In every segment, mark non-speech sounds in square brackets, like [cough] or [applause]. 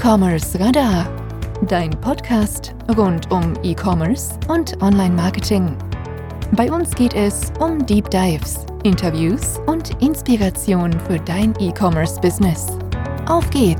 E-Commerce Radar, dein Podcast rund um E-Commerce und Online-Marketing. Bei uns geht es um Deep Dives, Interviews und Inspiration für dein E-Commerce-Business. Auf geht's!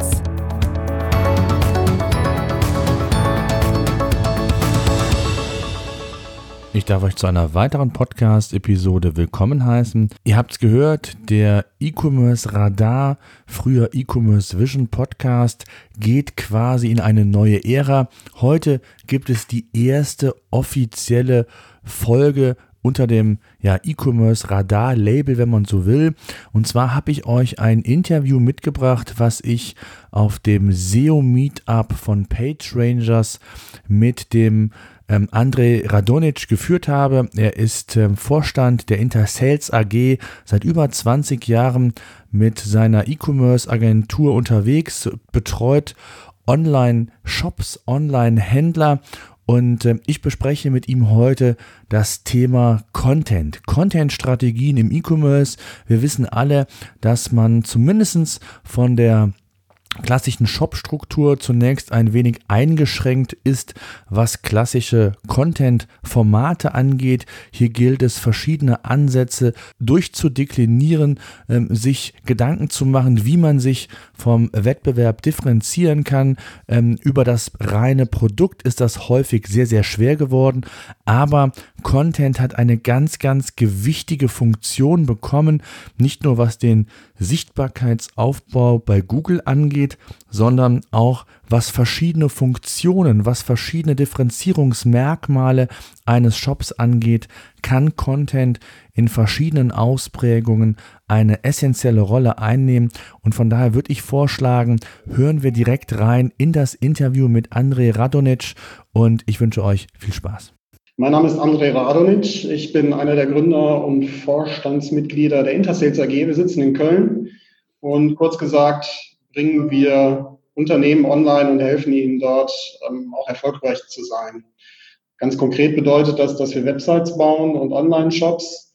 Ich darf euch zu einer weiteren Podcast-Episode willkommen heißen. Ihr habt es gehört, der E-Commerce Radar, früher E-Commerce Vision Podcast, geht quasi in eine neue Ära. Heute gibt es die erste offizielle Folge unter dem ja, E-Commerce Radar Label, wenn man so will. Und zwar habe ich euch ein Interview mitgebracht, was ich auf dem SEO Meetup von PageRangers mit dem ähm, André Radonic geführt habe. Er ist ähm, Vorstand der Intersales AG seit über 20 Jahren mit seiner E-Commerce-Agentur unterwegs, betreut Online-Shops, Online-Händler und äh, ich bespreche mit ihm heute das Thema Content, Content-Strategien im E-Commerce. Wir wissen alle, dass man zumindest von der klassischen Shop-Struktur zunächst ein wenig eingeschränkt ist, was klassische Content-Formate angeht. Hier gilt es, verschiedene Ansätze durchzudeklinieren, äh, sich Gedanken zu machen, wie man sich vom Wettbewerb differenzieren kann. Ähm, über das reine Produkt ist das häufig sehr, sehr schwer geworden, aber Content hat eine ganz, ganz gewichtige Funktion bekommen, nicht nur was den Sichtbarkeitsaufbau bei Google angeht, sondern auch was verschiedene Funktionen, was verschiedene Differenzierungsmerkmale eines Shops angeht, kann Content in verschiedenen Ausprägungen eine essentielle Rolle einnehmen. Und von daher würde ich vorschlagen, hören wir direkt rein in das Interview mit André Radonic und ich wünsche euch viel Spaß. Mein Name ist André Radonic. Ich bin einer der Gründer und Vorstandsmitglieder der Intersales AG. Wir sitzen in Köln und kurz gesagt bringen wir Unternehmen online und helfen ihnen dort ähm, auch erfolgreich zu sein. Ganz konkret bedeutet das, dass wir Websites bauen und Online-Shops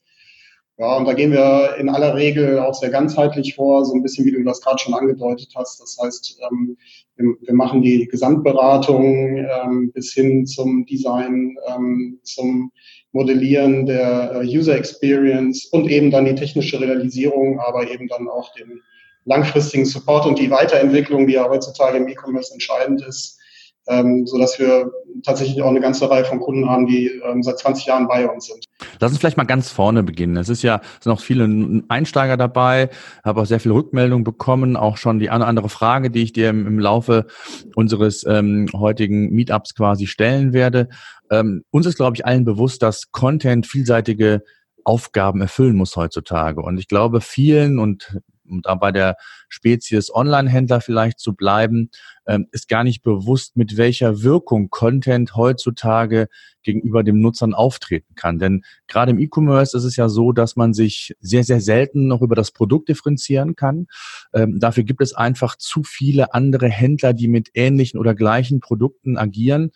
ja, und da gehen wir in aller Regel auch sehr ganzheitlich vor, so ein bisschen wie du das gerade schon angedeutet hast. Das heißt, ähm, wir, wir, machen die Gesamtberatung ähm, bis hin zum Design, ähm, zum Modellieren der äh, User Experience und eben dann die technische Realisierung, aber eben dann auch den langfristigen Support und die Weiterentwicklung, die ja heutzutage im E-Commerce entscheidend ist, ähm, so dass wir tatsächlich auch eine ganze Reihe von Kunden haben, die ähm, seit 20 Jahren bei uns sind. Lass uns vielleicht mal ganz vorne beginnen. Es ist ja, es sind auch viele Einsteiger dabei, habe auch sehr viele Rückmeldungen bekommen, auch schon die eine andere Frage, die ich dir im, im Laufe unseres ähm, heutigen Meetups quasi stellen werde. Ähm, uns ist, glaube ich, allen bewusst, dass Content vielseitige Aufgaben erfüllen muss heutzutage. Und ich glaube, vielen und um da bei der Spezies Online-Händler vielleicht zu bleiben, ähm, ist gar nicht bewusst, mit welcher Wirkung Content heutzutage gegenüber dem Nutzern auftreten kann. Denn gerade im E-Commerce ist es ja so, dass man sich sehr, sehr selten noch über das Produkt differenzieren kann. Ähm, dafür gibt es einfach zu viele andere Händler, die mit ähnlichen oder gleichen Produkten agieren.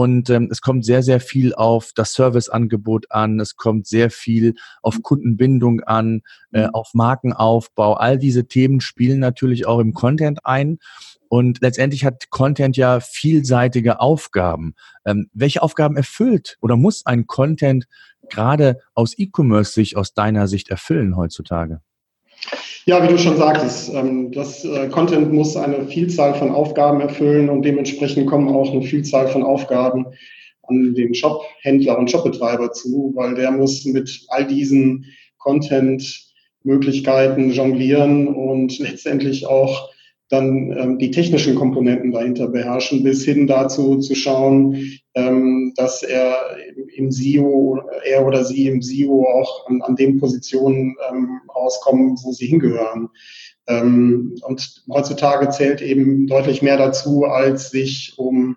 Und ähm, es kommt sehr, sehr viel auf das Serviceangebot an, es kommt sehr viel auf mhm. Kundenbindung an, äh, mhm. auf Markenaufbau. All diese Themen spielen natürlich auch im Content ein. Und letztendlich hat Content ja vielseitige Aufgaben. Ähm, welche Aufgaben erfüllt oder muss ein Content gerade aus E-Commerce sich aus deiner Sicht erfüllen heutzutage? Ja, wie du schon sagtest, ähm, das äh, Content muss eine Vielzahl von Aufgaben erfüllen und dementsprechend kommen auch eine Vielzahl von Aufgaben an den Shop-Händler und Shopbetreiber zu, weil der muss mit all diesen Content-Möglichkeiten jonglieren und letztendlich auch dann ähm, die technischen Komponenten dahinter beherrschen, bis hin dazu zu schauen, ähm, dass er im SEO, er oder sie im SEO auch an, an den Positionen ähm, rauskommen, wo sie hingehören. Ähm, und heutzutage zählt eben deutlich mehr dazu, als sich um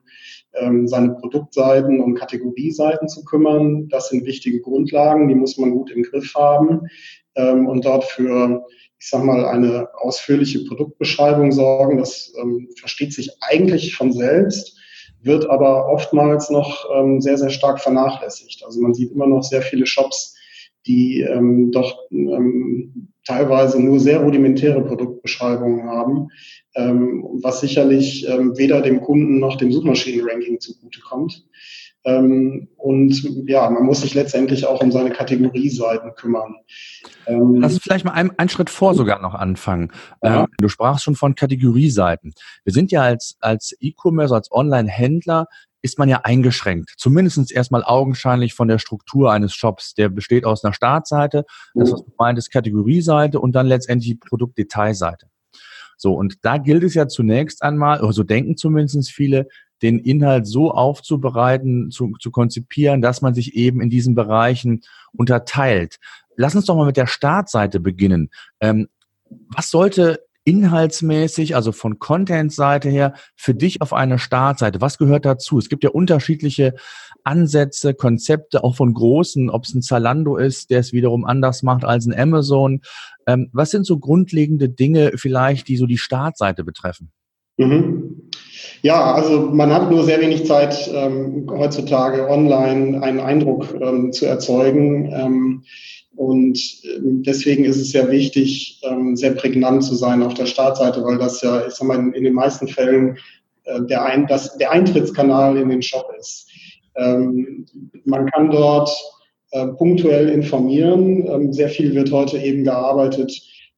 ähm, seine Produktseiten und Kategorieseiten zu kümmern. Das sind wichtige Grundlagen, die muss man gut im Griff haben ähm, und dort für ich sag mal, eine ausführliche Produktbeschreibung sorgen. Das ähm, versteht sich eigentlich von selbst, wird aber oftmals noch ähm, sehr, sehr stark vernachlässigt. Also man sieht immer noch sehr viele Shops, die ähm, doch ähm, teilweise nur sehr rudimentäre Produktbeschreibungen haben, ähm, was sicherlich ähm, weder dem Kunden noch dem Suchmaschinenranking zugutekommt. Ähm, und ja, man muss sich letztendlich auch um seine Kategorieseiten kümmern. Ähm, Lass uns vielleicht mal einen, einen Schritt vor sogar noch anfangen. Ja. Ähm, du sprachst schon von Kategorieseiten. Wir sind ja als, als E-Commerce, als Online-Händler ist man ja eingeschränkt. Zumindest erstmal augenscheinlich von der Struktur eines Shops. Der besteht aus einer Startseite, das was du meintest, Kategorieseite und dann letztendlich Produktdetailseite. So, und da gilt es ja zunächst einmal, oder so denken zumindest viele, den Inhalt so aufzubereiten, zu, zu konzipieren, dass man sich eben in diesen Bereichen unterteilt. Lass uns doch mal mit der Startseite beginnen. Ähm, was sollte inhaltsmäßig, also von Content-Seite her, für dich auf eine Startseite? Was gehört dazu? Es gibt ja unterschiedliche Ansätze, Konzepte, auch von großen, ob es ein Zalando ist, der es wiederum anders macht als ein Amazon. Ähm, was sind so grundlegende Dinge vielleicht, die so die Startseite betreffen? Mhm. Ja, also man hat nur sehr wenig Zeit ähm, heutzutage online einen Eindruck ähm, zu erzeugen. Ähm, und ähm, deswegen ist es sehr wichtig, ähm, sehr prägnant zu sein auf der Startseite, weil das ja, ich sag mal, in, den meisten Fällen äh, der, Ein das, der Eintrittskanal in den Shop ist. Ähm, man kann dort äh, punktuell informieren. Sehr viel wird heute eben gearbeitet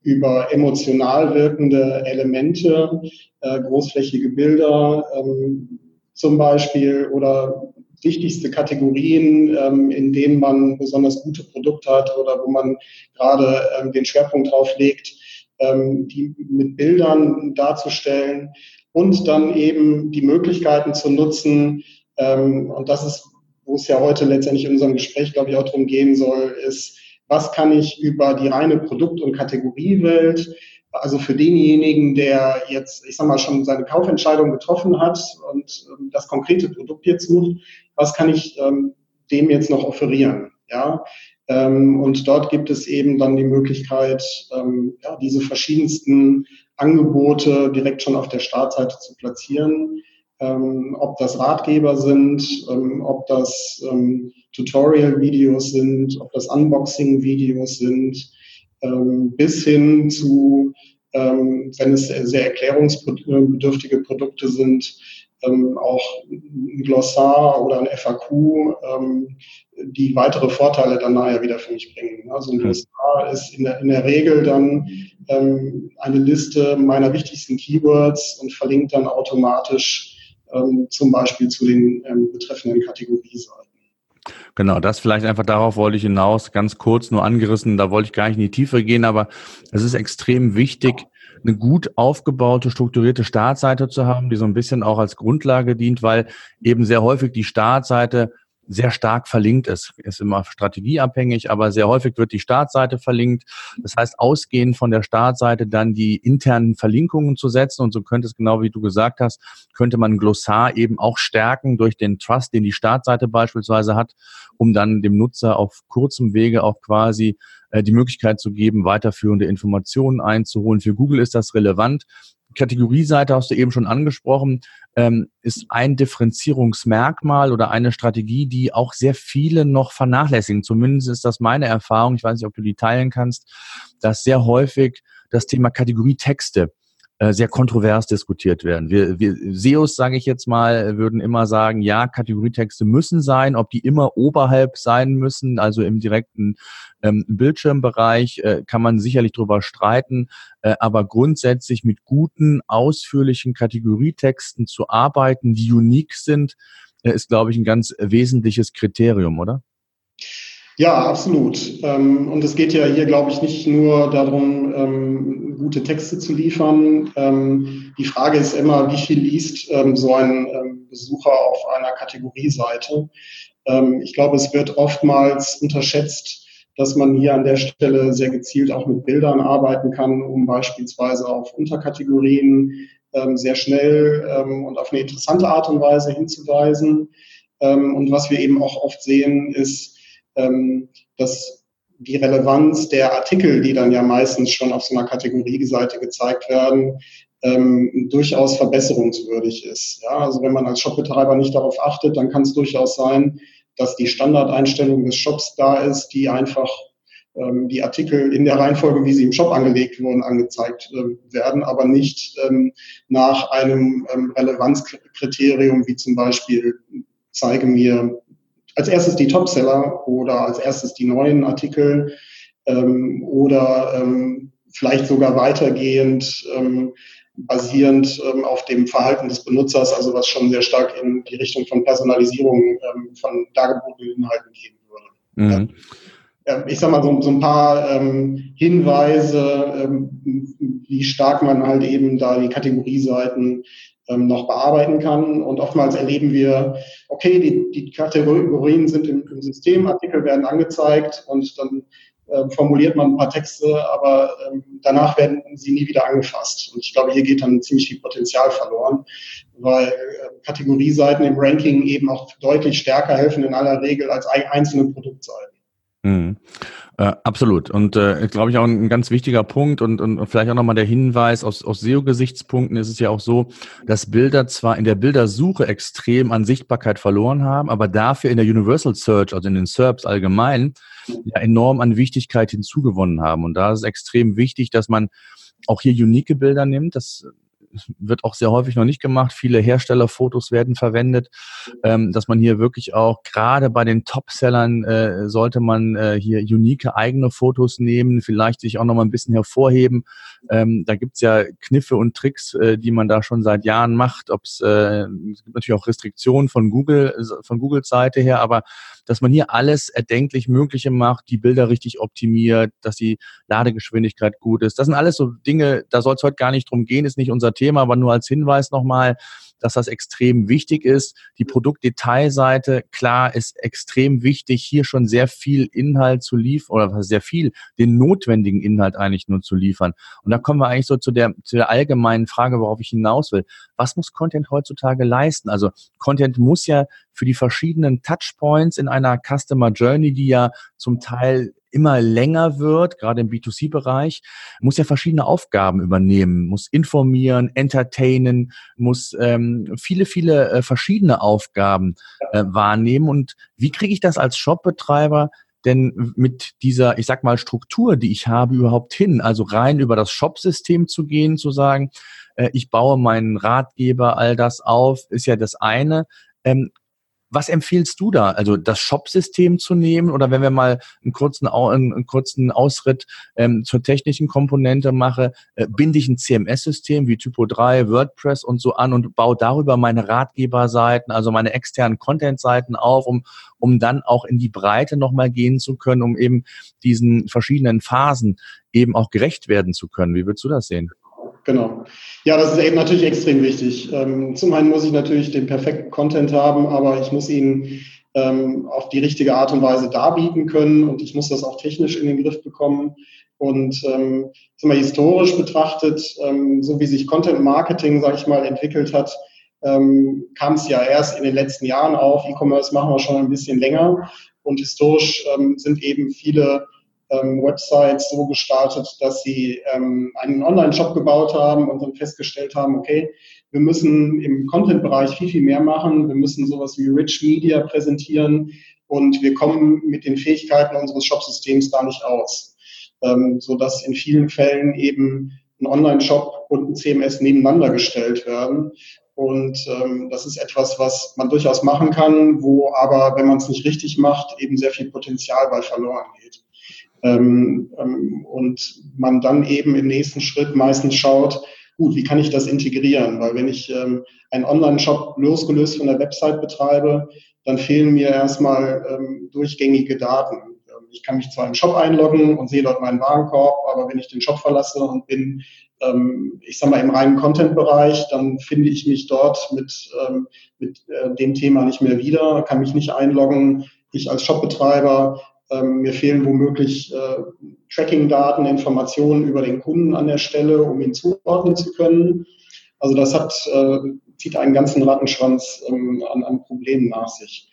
über emotional wirkende Elemente, äh, großflächige Bilder ähm, zum Beispiel oder wichtigste Kategorien, ähm, in denen man besonders gute Produkte hat oder wo man gerade ähm, den Schwerpunkt drauf legt, ähm, die mit Bildern darzustellen und dann eben die Möglichkeiten zu nutzen. Ähm, und das ist, wo es ja heute letztendlich in unserem Gespräch, glaube ich, auch darum gehen soll, ist, was kann ich über die reine Produkt- und Kategoriewelt, also für denjenigen, der jetzt, ich sag mal, schon seine Kaufentscheidung getroffen hat und ähm, das konkrete Produkt jetzt sucht, was kann ich ähm, dem jetzt noch offerieren? Ja, ähm, und dort gibt es eben dann die Möglichkeit, ähm, ja, diese verschiedensten Angebote direkt schon auf der Startseite zu platzieren. Ähm, ob das Ratgeber sind, ähm, ob das ähm, Tutorial-Videos sind, ob das Unboxing-Videos sind, ähm, bis hin zu, ähm, wenn es sehr erklärungsbedürftige Produkte sind, ähm, auch ein Glossar oder ein FAQ, die weitere Vorteile dann nachher wieder für mich bringen. Also ein Glossar ist in der, in der Regel dann eine Liste meiner wichtigsten Keywords und verlinkt dann automatisch zum Beispiel zu den betreffenden Kategorieseiten. Genau, das vielleicht einfach darauf wollte ich hinaus, ganz kurz nur angerissen, da wollte ich gar nicht in die Tiefe gehen, aber es ist extrem wichtig, eine gut aufgebaute, strukturierte Startseite zu haben, die so ein bisschen auch als Grundlage dient, weil eben sehr häufig die Startseite sehr stark verlinkt ist. Ist immer strategieabhängig, aber sehr häufig wird die Startseite verlinkt. Das heißt, ausgehend von der Startseite dann die internen Verlinkungen zu setzen. Und so könnte es genau wie du gesagt hast, könnte man Glossar eben auch stärken durch den Trust, den die Startseite beispielsweise hat, um dann dem Nutzer auf kurzem Wege auch quasi äh, die Möglichkeit zu geben, weiterführende Informationen einzuholen. Für Google ist das relevant. Kategorieseite hast du eben schon angesprochen, ähm, ist ein Differenzierungsmerkmal oder eine Strategie, die auch sehr viele noch vernachlässigen. Zumindest ist das meine Erfahrung. Ich weiß nicht, ob du die teilen kannst, dass sehr häufig das Thema Kategorietexte äh, sehr kontrovers diskutiert werden. Wir, wir SEOs, sage ich jetzt mal, würden immer sagen, ja, Kategorietexte müssen sein, ob die immer oberhalb sein müssen, also im direkten ähm, Bildschirmbereich, äh, kann man sicherlich drüber streiten, äh, aber grundsätzlich mit guten, ausführlichen Kategorietexten zu arbeiten, die unique sind, äh, ist, glaube ich, ein ganz wesentliches Kriterium, oder? Ja, absolut. Ähm, und es geht ja hier, glaube ich, nicht nur darum, ähm, gute Texte zu liefern. Ähm, die Frage ist immer, wie viel liest so ein Besucher auf einer Kategorieseite? Ich glaube, es wird oftmals unterschätzt, dass man hier an der Stelle sehr gezielt auch mit Bildern arbeiten kann, um beispielsweise auf Unterkategorien sehr schnell und auf eine interessante Art und Weise hinzuweisen. Und was wir eben auch oft sehen, ist, ähm, dass die Relevanz der Artikel, die dann ja meistens schon auf so einer Kategorieseite gezeigt werden, ähm, durchaus verbesserungswürdig ist. Ja, also wenn man als Shopbetreiber nicht darauf achtet, dann kann es durchaus sein, dass die Standardeinstellung des Shops da ist, die einfach ähm, die Artikel in der Reihenfolge, wie sie im Shop angelegt wurden, angezeigt äh, werden, aber nicht ähm, nach einem ähm, Relevanzkriterium wie zum Beispiel zeige mir als erstes die Topseller oder als erstes die neuen Artikel ähm, oder ähm, vielleicht sogar weitergehend ähm, basierend ähm, auf dem Verhalten des Benutzers, also was schon sehr stark in die Richtung von Personalisierung ähm, von dargebotenen Inhalten gehen würde. Mhm. Ja. Ich sag mal so, so ein paar ähm, Hinweise, ähm, wie stark man halt eben da die Kategorieseiten ähm, noch bearbeiten kann. Und oftmals erleben wir, okay, die, die Kategorien sind im, im System, Artikel werden angezeigt und dann äh, formuliert man ein paar Texte, aber ähm, danach werden sie nie wieder angefasst. Und ich glaube, hier geht dann ziemlich viel Potenzial verloren, weil äh, Kategorieseiten im Ranking eben auch deutlich stärker helfen in aller Regel als einzelne Produktseiten. Mhm. Äh, absolut. Und äh, glaube ich auch ein, ganz wichtiger Punkt und, und vielleicht auch nochmal der Hinweis, aus, aus SEO-Gesichtspunkten ist es ja auch so, dass Bilder zwar in der Bildersuche extrem an Sichtbarkeit verloren haben, aber dafür in der Universal Search, also in den SERPs allgemein, ja enorm an Wichtigkeit hinzugewonnen haben. Und da ist es extrem wichtig, dass man auch hier unique Bilder nimmt. Das wird auch sehr häufig noch nicht gemacht. Viele Herstellerfotos werden verwendet, ähm, dass man hier wirklich auch gerade bei den Topsellern äh, sollte man äh, hier unique eigene Fotos nehmen, vielleicht sich auch noch mal ein bisschen hervorheben. Ähm, da gibt's ja Kniffe und Tricks, äh, die man da schon seit Jahren macht. Äh, es gibt natürlich auch Restriktionen von Google, von Googles Seite her, aber dass man hier alles erdenklich Mögliche macht, die Bilder richtig optimiert, dass die Ladegeschwindigkeit gut ist. Das sind alles so Dinge, da soll es heute gar nicht drum gehen, ist nicht unser Thema, aber nur als Hinweis nochmal, dass das extrem wichtig ist. Die Produktdetailseite, klar, ist extrem wichtig, hier schon sehr viel Inhalt zu liefern oder sehr viel, den notwendigen Inhalt eigentlich nur zu liefern. Und da kommen wir eigentlich so zu der, zu der allgemeinen Frage, worauf ich hinaus will. Was muss Content heutzutage leisten? Also Content muss ja für die verschiedenen Touchpoints in einer Customer Journey, die ja zum Teil immer länger wird, gerade im B2C-Bereich, muss ja verschiedene Aufgaben übernehmen, muss informieren, entertainen, muss ähm, viele, viele äh, verschiedene Aufgaben äh, wahrnehmen. Und wie kriege ich das als Shopbetreiber denn mit dieser, ich sag mal, Struktur, die ich habe, überhaupt hin? Also rein über das Shop-System zu gehen, zu sagen, äh, ich baue meinen Ratgeber, all das auf, ist ja das eine. Ähm, was empfiehlst du da? Also das Shop-System zu nehmen oder wenn wir mal einen kurzen, einen kurzen Ausritt ähm, zur technischen Komponente mache, äh, binde ich ein CMS-System wie Typo 3, WordPress und so an und baue darüber meine Ratgeberseiten, also meine externen Content-Seiten auf, um, um dann auch in die Breite nochmal gehen zu können, um eben diesen verschiedenen Phasen eben auch gerecht werden zu können. Wie würdest du das sehen? Genau. Ja, das ist eben natürlich extrem wichtig. Ähm, zum einen muss ich natürlich den perfekten Content haben, aber ich muss ihn ähm, auf die richtige Art und Weise darbieten können und ich muss das auch technisch in den Griff bekommen. Und ähm, mal, historisch betrachtet, ähm, so wie sich Content Marketing, sage ich mal, entwickelt hat, kam es ja erst in den letzten Jahren auf. E-Commerce machen wir schon ein bisschen länger. Und historisch sind eben viele ähm, Websites so gestartet, dass sie ähm, einen Online-Shop gebaut haben und dann festgestellt haben, okay, wir müssen im Content-Bereich viel, viel mehr machen. Wir müssen sowas wie Rich Media präsentieren und wir kommen mit den Fähigkeiten unseres Shop-Systems da nicht aus. Ähm, so dass in vielen Fällen eben ein Online-Shop und ein CMS nebeneinander gestellt werden. Und ähm, das ist etwas, was man durchaus machen kann, wo aber, wenn man es nicht richtig macht, eben sehr viel Potenzial bei verloren geht. Ähm, ähm, und man dann eben im nächsten Schritt meistens schaut, gut, wie kann ich das integrieren? Weil wenn ich ähm, einen Online-Shop losgelöst von der Website betreibe, dann fehlen mir erstmal ähm, durchgängige Daten. Ähm, ich kann mich zwar im Shop einloggen und sehe dort meinen Warenkorb, aber wenn ich den Shop verlasse und bin, ähm, ich sag mal, im reinen Content-Bereich, dann finde ich mich dort mit, ähm, mit äh, dem Thema nicht mehr wieder, kann mich nicht einloggen. Ich als Shopbetreiber ähm, mir fehlen womöglich äh, Tracking-Daten, Informationen über den Kunden an der Stelle, um ihn zuordnen zu können. Also das hat, äh, zieht einen ganzen Rattenschwanz ähm, an, an Problemen nach sich.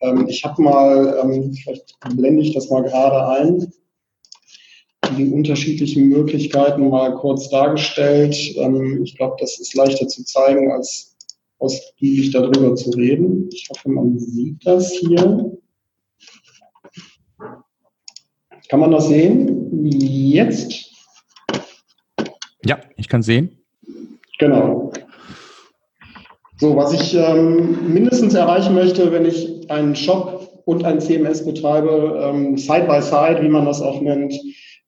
Ähm, ich habe mal, ähm, vielleicht blende ich das mal gerade ein, die unterschiedlichen Möglichkeiten mal kurz dargestellt. Ähm, ich glaube, das ist leichter zu zeigen, als ausgiebig darüber zu reden. Ich hoffe, man sieht das hier. Kann man das sehen? Jetzt? Ja, ich kann sehen. Genau. So, was ich ähm, mindestens erreichen möchte, wenn ich einen Shop und ein CMS betreibe, ähm, side by side, wie man das auch nennt,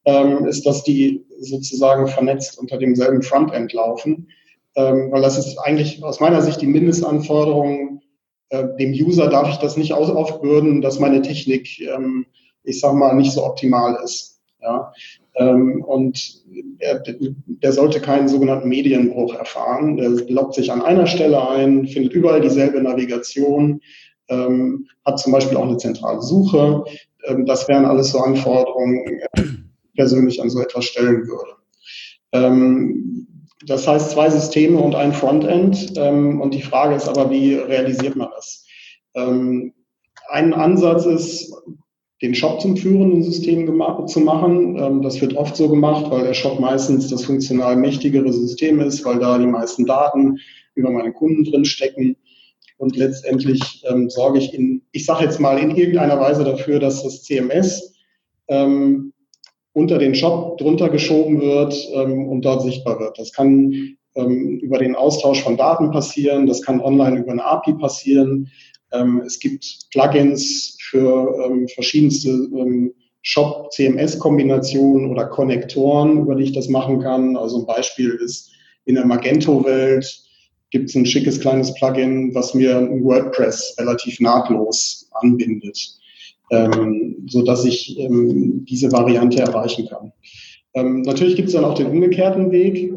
ähm, ist, dass die sozusagen vernetzt unter demselben Frontend laufen. Ähm, weil das ist eigentlich aus meiner Sicht die Mindestanforderung. Äh, dem User darf ich das nicht aufbürden, dass meine Technik, ähm, ich sag mal, nicht so optimal ist. Ja? Ähm, und er, der sollte keinen sogenannten Medienbruch erfahren. Der loggt sich an einer Stelle ein, findet überall dieselbe Navigation, ähm, hat zum Beispiel auch eine zentrale Suche. Ähm, das wären alles so Anforderungen, die ich persönlich an so etwas stellen würde. Das heißt zwei Systeme und ein Frontend. Und die Frage ist aber, wie realisiert man das? Ein Ansatz ist, den Shop zum führenden System zu machen. Ähm, das wird oft so gemacht, weil der Shop meistens das funktional mächtigere System ist, weil da die meisten Daten über meine Kunden drin stecken. Und letztendlich ähm, sorge ich in, ich sage jetzt mal, in irgendeiner Weise dafür, dass das CMS ähm, unter den Shop drunter geschoben wird ähm, und dort sichtbar wird. Das kann ähm, über den Austausch von Daten passieren, das kann online über eine API passieren. Ähm, es gibt Plugins für ähm, verschiedenste ähm, Shop-CMS-Kombinationen oder Konnektoren, über die ich das machen kann. Also ein Beispiel ist in der Magento-Welt gibt es ein schickes kleines Plugin, was mir WordPress relativ nahtlos anbindet, ähm, so dass ich ähm, diese Variante erreichen kann. Ähm, natürlich gibt es dann auch den umgekehrten Weg.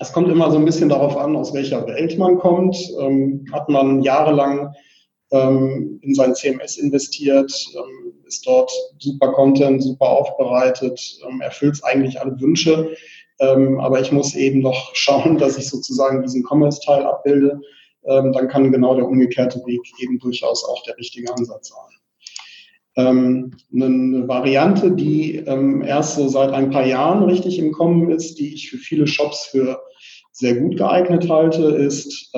Es kommt immer so ein bisschen darauf an, aus welcher Welt man kommt. Ähm, hat man jahrelang ähm, in sein CMS investiert, ähm, ist dort super Content, super aufbereitet, ähm, erfüllt eigentlich alle Wünsche. Ähm, aber ich muss eben noch [laughs] schauen, dass ich sozusagen diesen Commerce-Teil abbilde. Ähm, dann kann genau der umgekehrte Weg eben durchaus auch der richtige Ansatz sein. Ähm, eine Variante, die erst so seit ein paar Jahren richtig im Kommen ist, die ich für viele Shops für sehr gut geeignet halte, ist,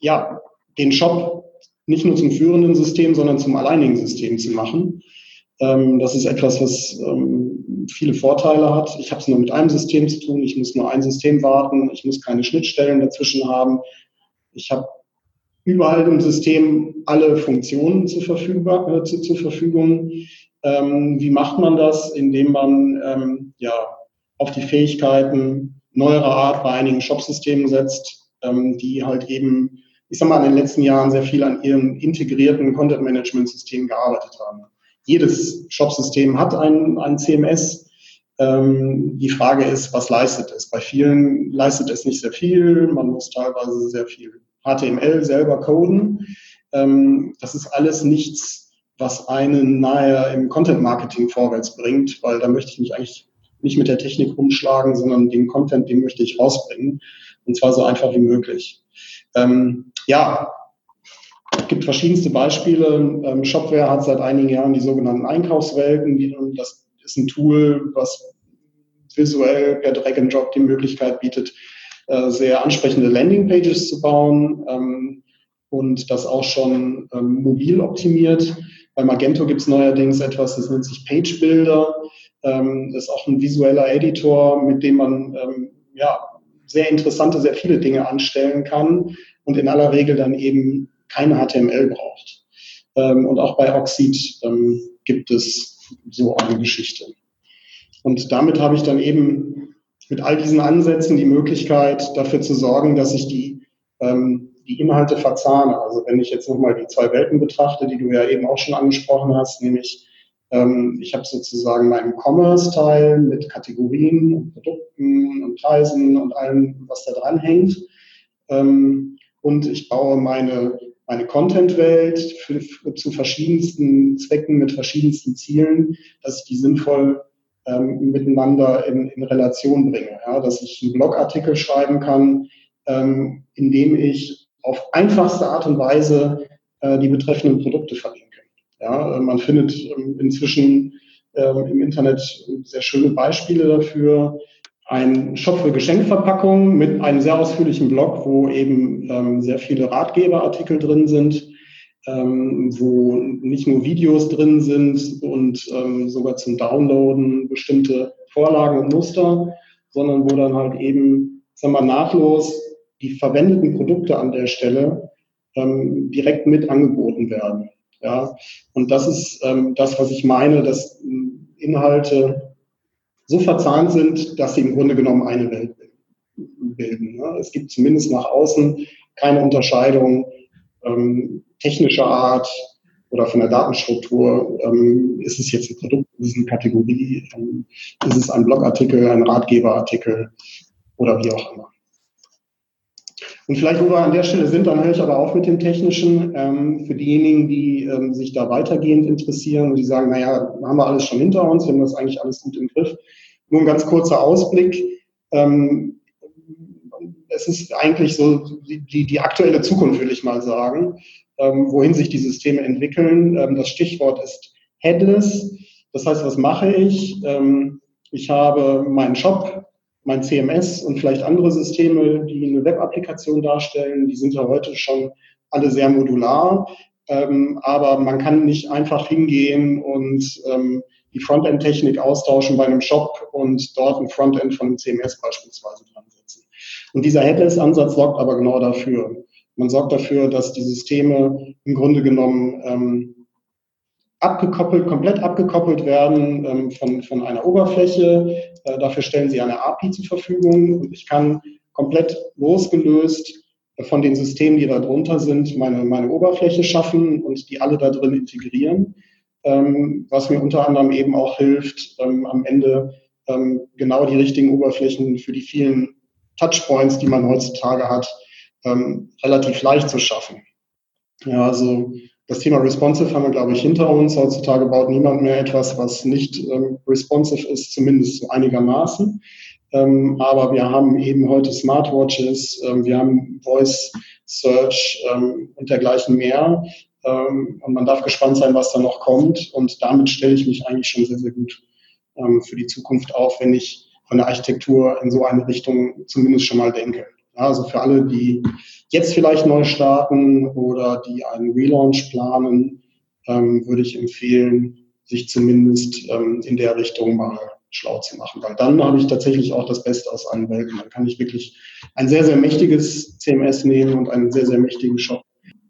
ja, den Shop nicht nur zum führenden System, sondern zum alleinigen System zu machen. Ähm, das ist etwas, was ähm, viele Vorteile hat. Ich habe es nur mit einem System zu tun, ich muss nur ein System warten, ich muss keine Schnittstellen dazwischen haben. Ich habe überall im System alle Funktionen zur, Verfügung. Äh, zu, zur Verfügung. Ähm, wie macht man das? Indem man ähm, ja, auf die Fähigkeiten neuerer Art bei einigen Shop-Systemen setzt, ähm, die halt eben ich sag mal, in den letzten Jahren sehr viel an ihrem integrierten Content-Management-System gearbeitet haben. Jedes Shop-System hat ein, ein CMS. Ähm, die Frage ist, was leistet es? Bei vielen leistet es nicht sehr viel. Man muss teilweise sehr viel HTML selber coden. Ähm, das ist alles nichts, was einen nahe im Content-Marketing vorwärts bringt, weil da möchte ich mich eigentlich nicht mit der Technik umschlagen, sondern den Content, den möchte ich rausbringen. Und zwar so einfach wie möglich. Ähm, ja, es gibt verschiedenste Beispiele. Ähm, Shopware hat seit einigen Jahren die sogenannten Einkaufswelten. Das ist ein Tool, was visuell per Drag and Drop die Möglichkeit bietet, äh, sehr ansprechende Landingpages zu bauen ähm, und das auch schon ähm, mobil optimiert. Bei Magento gibt es neuerdings etwas, das nennt sich Page Builder. Das ist auch ein visueller Editor, mit dem man ja, sehr interessante, sehr viele Dinge anstellen kann und in aller Regel dann eben keine HTML braucht. Ähm, und auch bei Oxid ähm, gibt es so eine Geschichte. Und damit habe ich dann eben mit all diesen Ansätzen die Möglichkeit, dafür zu sorgen, dass ich die, ähm, die Inhalte verzahne. Also wenn ich jetzt nochmal die zwei Welten betrachte, die du ja eben auch schon angesprochen hast, nämlich ich habe sozusagen meinen Commerce-Teil mit Kategorien und Produkten und Preisen und allem, was da dran hängt. Ähm, und ich baue meine, meine Content-Welt zu verschiedensten Zwecken mit verschiedensten Zielen, dass ich die sinnvoll ähm, miteinander in, in Relation bringe. Ja? Dass ich einen Blogartikel schreiben kann, ähm, indem ich auf einfachste Art und Weise äh, die betreffenden Produkte verlinke. Ja? Man findet ähm, inzwischen ähm, im Internet sehr schöne Beispiele dafür, ein Shop für Geschenkverpackungen mit einem sehr ausführlichen Blog, wo eben ähm, sehr viele Ratgeberartikel drin sind. wo nicht nur Videos drin sind und sogar zum Downloaden bestimmte Vorlagen und Muster, sondern wo dann halt eben, sagen wir nahtlos die verwendeten Produkte an der Stelle direkt mit angeboten werden. Ja, und das ist ähm, das, was ich meine, dass ähm, Inhalte so verzahnt sind, dass sie im Grunde genommen eine Welt bilden. Ne? Es gibt zumindest nach außen keine Unterscheidung ähm, technischer Art oder von der Datenstruktur. Ähm, ist es jetzt ein Produkt, ist es eine Kategorie, ähm, ist es ein Blogartikel, ein Ratgeberartikel oder wie auch immer. Und vielleicht, wo wir an der Stelle sind, dann höre ich aber auf mit dem Technischen. Ähm, für diejenigen, die ähm, sich da weitergehend interessieren und die sagen, naja, haben wir alles schon hinter uns, wir haben das eigentlich alles gut im Griff. Nur ein ganz kurzer Ausblick. Ähm, es ist eigentlich so die, die aktuelle Zukunft, will ich mal sagen, ähm, wohin sich die Systeme entwickeln. Ähm, das Stichwort ist Headless. Das heißt, was mache ich? Ähm, ich habe meinen Shop, mein CMS und vielleicht andere Systeme, die eine Web-Applikation darstellen. Die sind ja heute schon alle sehr modular. Ähm, aber man kann nicht einfach hingehen und ähm, die Frontend-Technik austauschen bei einem Shop und dort ein Frontend von einem CMS beispielsweise dran setzen. Und dieser Headless-Ansatz sorgt aber genau dafür. Man sorgt dafür, dass die Systeme im Grunde genommen ähm, abgekoppelt, komplett abgekoppelt werden ähm, von, von einer Oberfläche. Äh, dafür stellen sie eine API zur Verfügung und ich kann komplett losgelöst von den Systemen, die da drunter sind, meine, meine Oberfläche schaffen und die alle da drin integrieren, ähm, was mir unter anderem eben auch hilft, ähm, am Ende ähm, genau die richtigen Oberflächen für die vielen Touchpoints, die man heutzutage hat, ähm, relativ leicht zu schaffen. Ja, also das Thema responsive haben wir, glaube ich, hinter uns. Heutzutage baut niemand mehr etwas, was nicht ähm, responsive ist, zumindest einigermaßen. Ähm, aber wir haben eben heute Smartwatches, ähm, wir haben Voice Search ähm, und dergleichen mehr. Ähm, und man darf gespannt sein, was da noch kommt. Und damit stelle ich mich eigentlich schon sehr, sehr gut ähm, für die Zukunft auf, wenn ich von der Architektur in so eine Richtung zumindest schon mal denke. Also für alle, die jetzt vielleicht neu starten oder die einen Relaunch planen, ähm, würde ich empfehlen, sich zumindest ähm, in der Richtung mal schlau zu machen, weil dann habe ich tatsächlich auch das Beste aus allen Welten. Dann kann ich wirklich ein sehr, sehr mächtiges CMS nehmen und einen sehr, sehr mächtigen Shop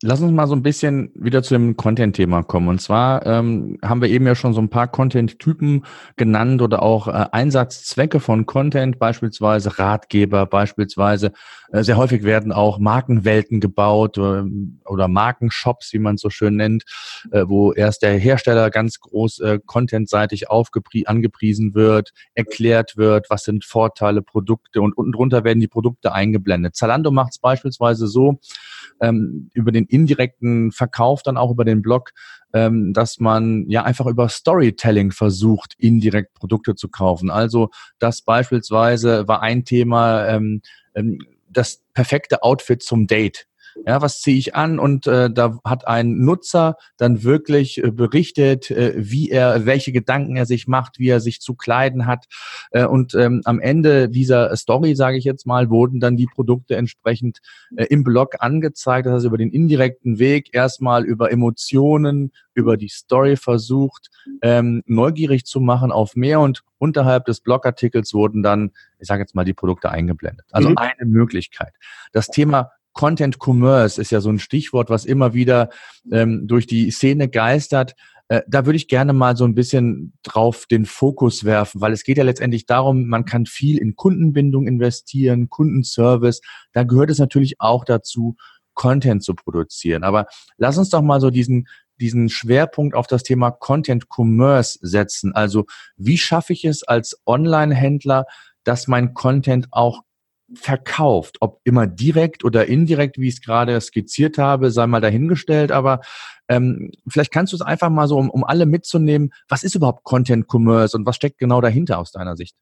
Lass uns mal so ein bisschen wieder zu dem Content-Thema kommen. Und zwar ähm, haben wir eben ja schon so ein paar Content-Typen genannt oder auch äh, Einsatzzwecke von Content, beispielsweise Ratgeber, beispielsweise äh, sehr häufig werden auch Markenwelten gebaut äh, oder Markenshops, wie man es so schön nennt, äh, wo erst der Hersteller ganz groß äh, contentseitig angepriesen wird, erklärt wird, was sind Vorteile, Produkte und unten drunter werden die Produkte eingeblendet. Zalando macht es beispielsweise so, ähm, über den indirekten Verkauf dann auch über den Blog, ähm, dass man ja einfach über Storytelling versucht, indirekt Produkte zu kaufen. Also das beispielsweise war ein Thema, ähm, ähm das perfekte Outfit zum Date. Ja, was ziehe ich an? Und äh, da hat ein Nutzer dann wirklich äh, berichtet, äh, wie er, welche Gedanken er sich macht, wie er sich zu kleiden hat. Äh, und ähm, am Ende dieser Story, sage ich jetzt mal, wurden dann die Produkte entsprechend äh, im Blog angezeigt. Das heißt, über den indirekten Weg erstmal über Emotionen, über die Story versucht, ähm, neugierig zu machen auf mehr und unterhalb des Blogartikels wurden dann, ich sage jetzt mal, die Produkte eingeblendet. Also mhm. eine Möglichkeit. Das Thema Content Commerce ist ja so ein Stichwort, was immer wieder ähm, durch die Szene geistert. Äh, da würde ich gerne mal so ein bisschen drauf den Fokus werfen, weil es geht ja letztendlich darum, man kann viel in Kundenbindung investieren, Kundenservice. Da gehört es natürlich auch dazu, Content zu produzieren. Aber lass uns doch mal so diesen diesen Schwerpunkt auf das Thema Content Commerce setzen. Also wie schaffe ich es als Online-Händler, dass mein Content auch verkauft. Ob immer direkt oder indirekt, wie ich es gerade skizziert habe, sei mal dahingestellt. Aber ähm, vielleicht kannst du es einfach mal so, um, um alle mitzunehmen, was ist überhaupt Content Commerce und was steckt genau dahinter aus deiner Sicht?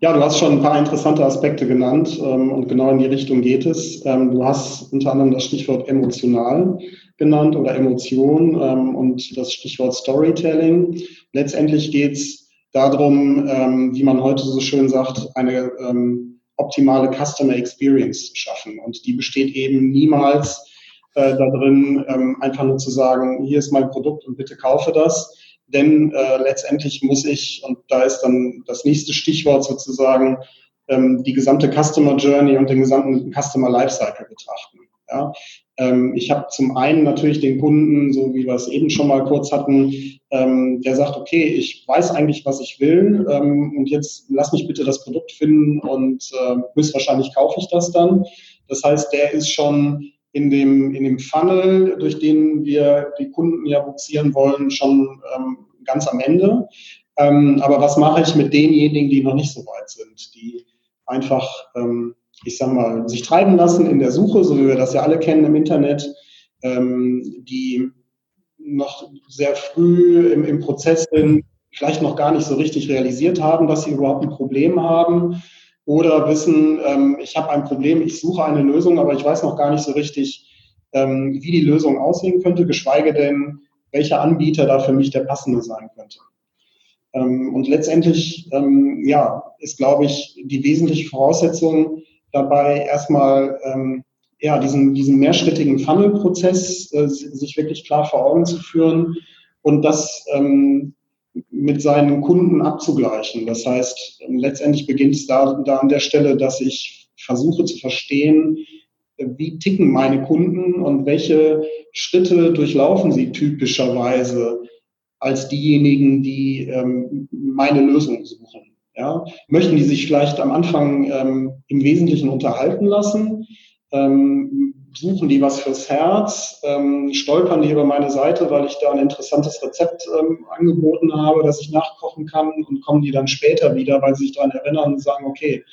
Ja, du hast schon ein paar interessante Aspekte genannt ähm, und genau in die Richtung geht es. Ähm, du hast unter anderem das Stichwort emotional genannt oder Emotion ähm, und das Stichwort Storytelling. Letztendlich geht es darum, ähm, wie man heute so schön sagt, eine ähm, optimale Customer Experience zu schaffen. Und die besteht eben niemals äh, da drin, ähm, einfach nur zu sagen, hier ist mein Produkt und bitte kaufe das. Denn äh, letztendlich muss ich, und da ist dann das nächste Stichwort sozusagen, ähm, die gesamte Customer Journey und den gesamten Customer Lifecycle betrachten. Ja? Ähm, ich habe zum einen natürlich den Kunden, so wie wir es eben schon mal kurz hatten, ähm, der sagt, okay, ich weiß eigentlich, was ich will ähm, und jetzt lass mich bitte das Produkt finden und äh, höchstwahrscheinlich kaufe ich das dann. Das heißt, der ist schon in dem, in dem Funnel, durch den wir die Kunden ja buxieren wollen, schon ähm, ganz am Ende. Ähm, aber was mache ich mit denjenigen, die noch nicht so weit sind, die einfach, ähm, ich sag mal, sich treiben lassen in der Suche, so wie wir das ja alle kennen im Internet, ähm, die noch sehr früh im, im Prozess sind, vielleicht noch gar nicht so richtig realisiert haben, dass sie überhaupt ein Problem haben oder wissen, ähm, ich habe ein Problem, ich suche eine Lösung, aber ich weiß noch gar nicht so richtig, ähm, wie die Lösung aussehen könnte, geschweige denn, welcher Anbieter da für mich der passende sein könnte. Ähm, und letztendlich, ähm, ja, ist, glaube ich, die wesentliche Voraussetzung dabei erstmal, ähm, ja, diesen, diesen mehrschrittigen Funnel-Prozess äh, sich wirklich klar vor Augen zu führen und das ähm, mit seinen Kunden abzugleichen. Das heißt, letztendlich beginnt es da, da an der Stelle, dass ich versuche zu verstehen, wie ticken meine Kunden und welche Schritte durchlaufen sie typischerweise als diejenigen, die ähm, meine Lösung suchen. Ja? Möchten die sich vielleicht am Anfang ähm, im Wesentlichen unterhalten lassen? Ähm, suchen die was fürs Herz? Ähm, stolpern die über meine Seite, weil ich da ein interessantes Rezept ähm, angeboten habe, das ich nachkochen kann und kommen die dann später wieder, weil sie sich daran erinnern und sagen, okay,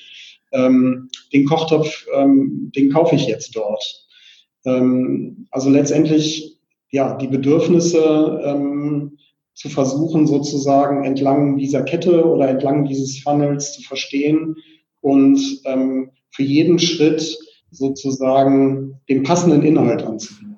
ähm, den Kochtopf, ähm, den kaufe ich jetzt dort. Also letztendlich, ja, die Bedürfnisse zu versuchen, sozusagen entlang dieser Kette oder entlang dieses Funnels zu verstehen und ähm, für jeden Schritt sozusagen den passenden Inhalt anzubieten.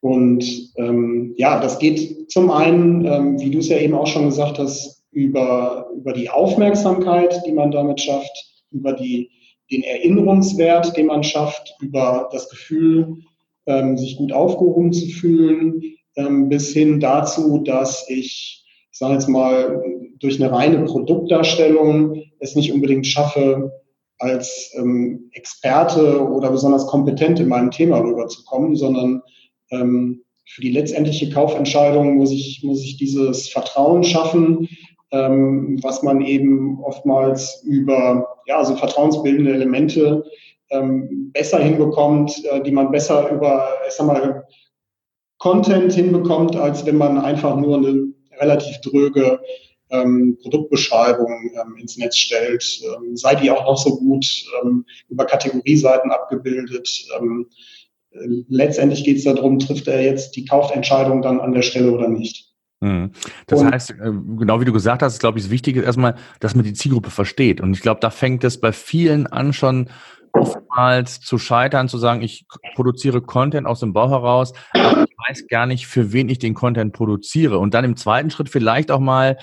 Und ähm, ja, das geht zum einen, ähm, wie du es ja eben auch schon gesagt hast, über, über die Aufmerksamkeit, die man damit schafft, über die, den Erinnerungswert, den man schafft, über das Gefühl, ähm, sich gut aufgehoben zu fühlen, bis hin dazu, dass ich, ich sage jetzt mal, durch eine reine Produktdarstellung es nicht unbedingt schaffe, als ähm, Experte oder besonders kompetent in meinem Thema rüberzukommen, sondern ähm, für die letztendliche Kaufentscheidung muss ich, muss ich dieses Vertrauen schaffen, ähm, was man eben oftmals über ja, so vertrauensbildende Elemente ähm, besser hinbekommt, äh, die man besser über, ich sag mal, Content hinbekommt, als wenn man einfach nur eine relativ dröge ähm, Produktbeschreibung ähm, ins Netz stellt. Ähm, sei die auch noch so gut ähm, über Kategorieseiten abgebildet. Ähm, äh, letztendlich geht es darum, trifft er jetzt die Kaufentscheidung dann an der Stelle oder nicht. Mhm. Das heißt, äh, genau wie du gesagt hast, glaube ich, das Wichtige ist erstmal, dass man die Zielgruppe versteht. Und ich glaube, da fängt es bei vielen an, schon oftmals zu scheitern, zu sagen, ich produziere Content aus dem Bau heraus, aber ich weiß gar nicht, für wen ich den Content produziere. Und dann im zweiten Schritt vielleicht auch mal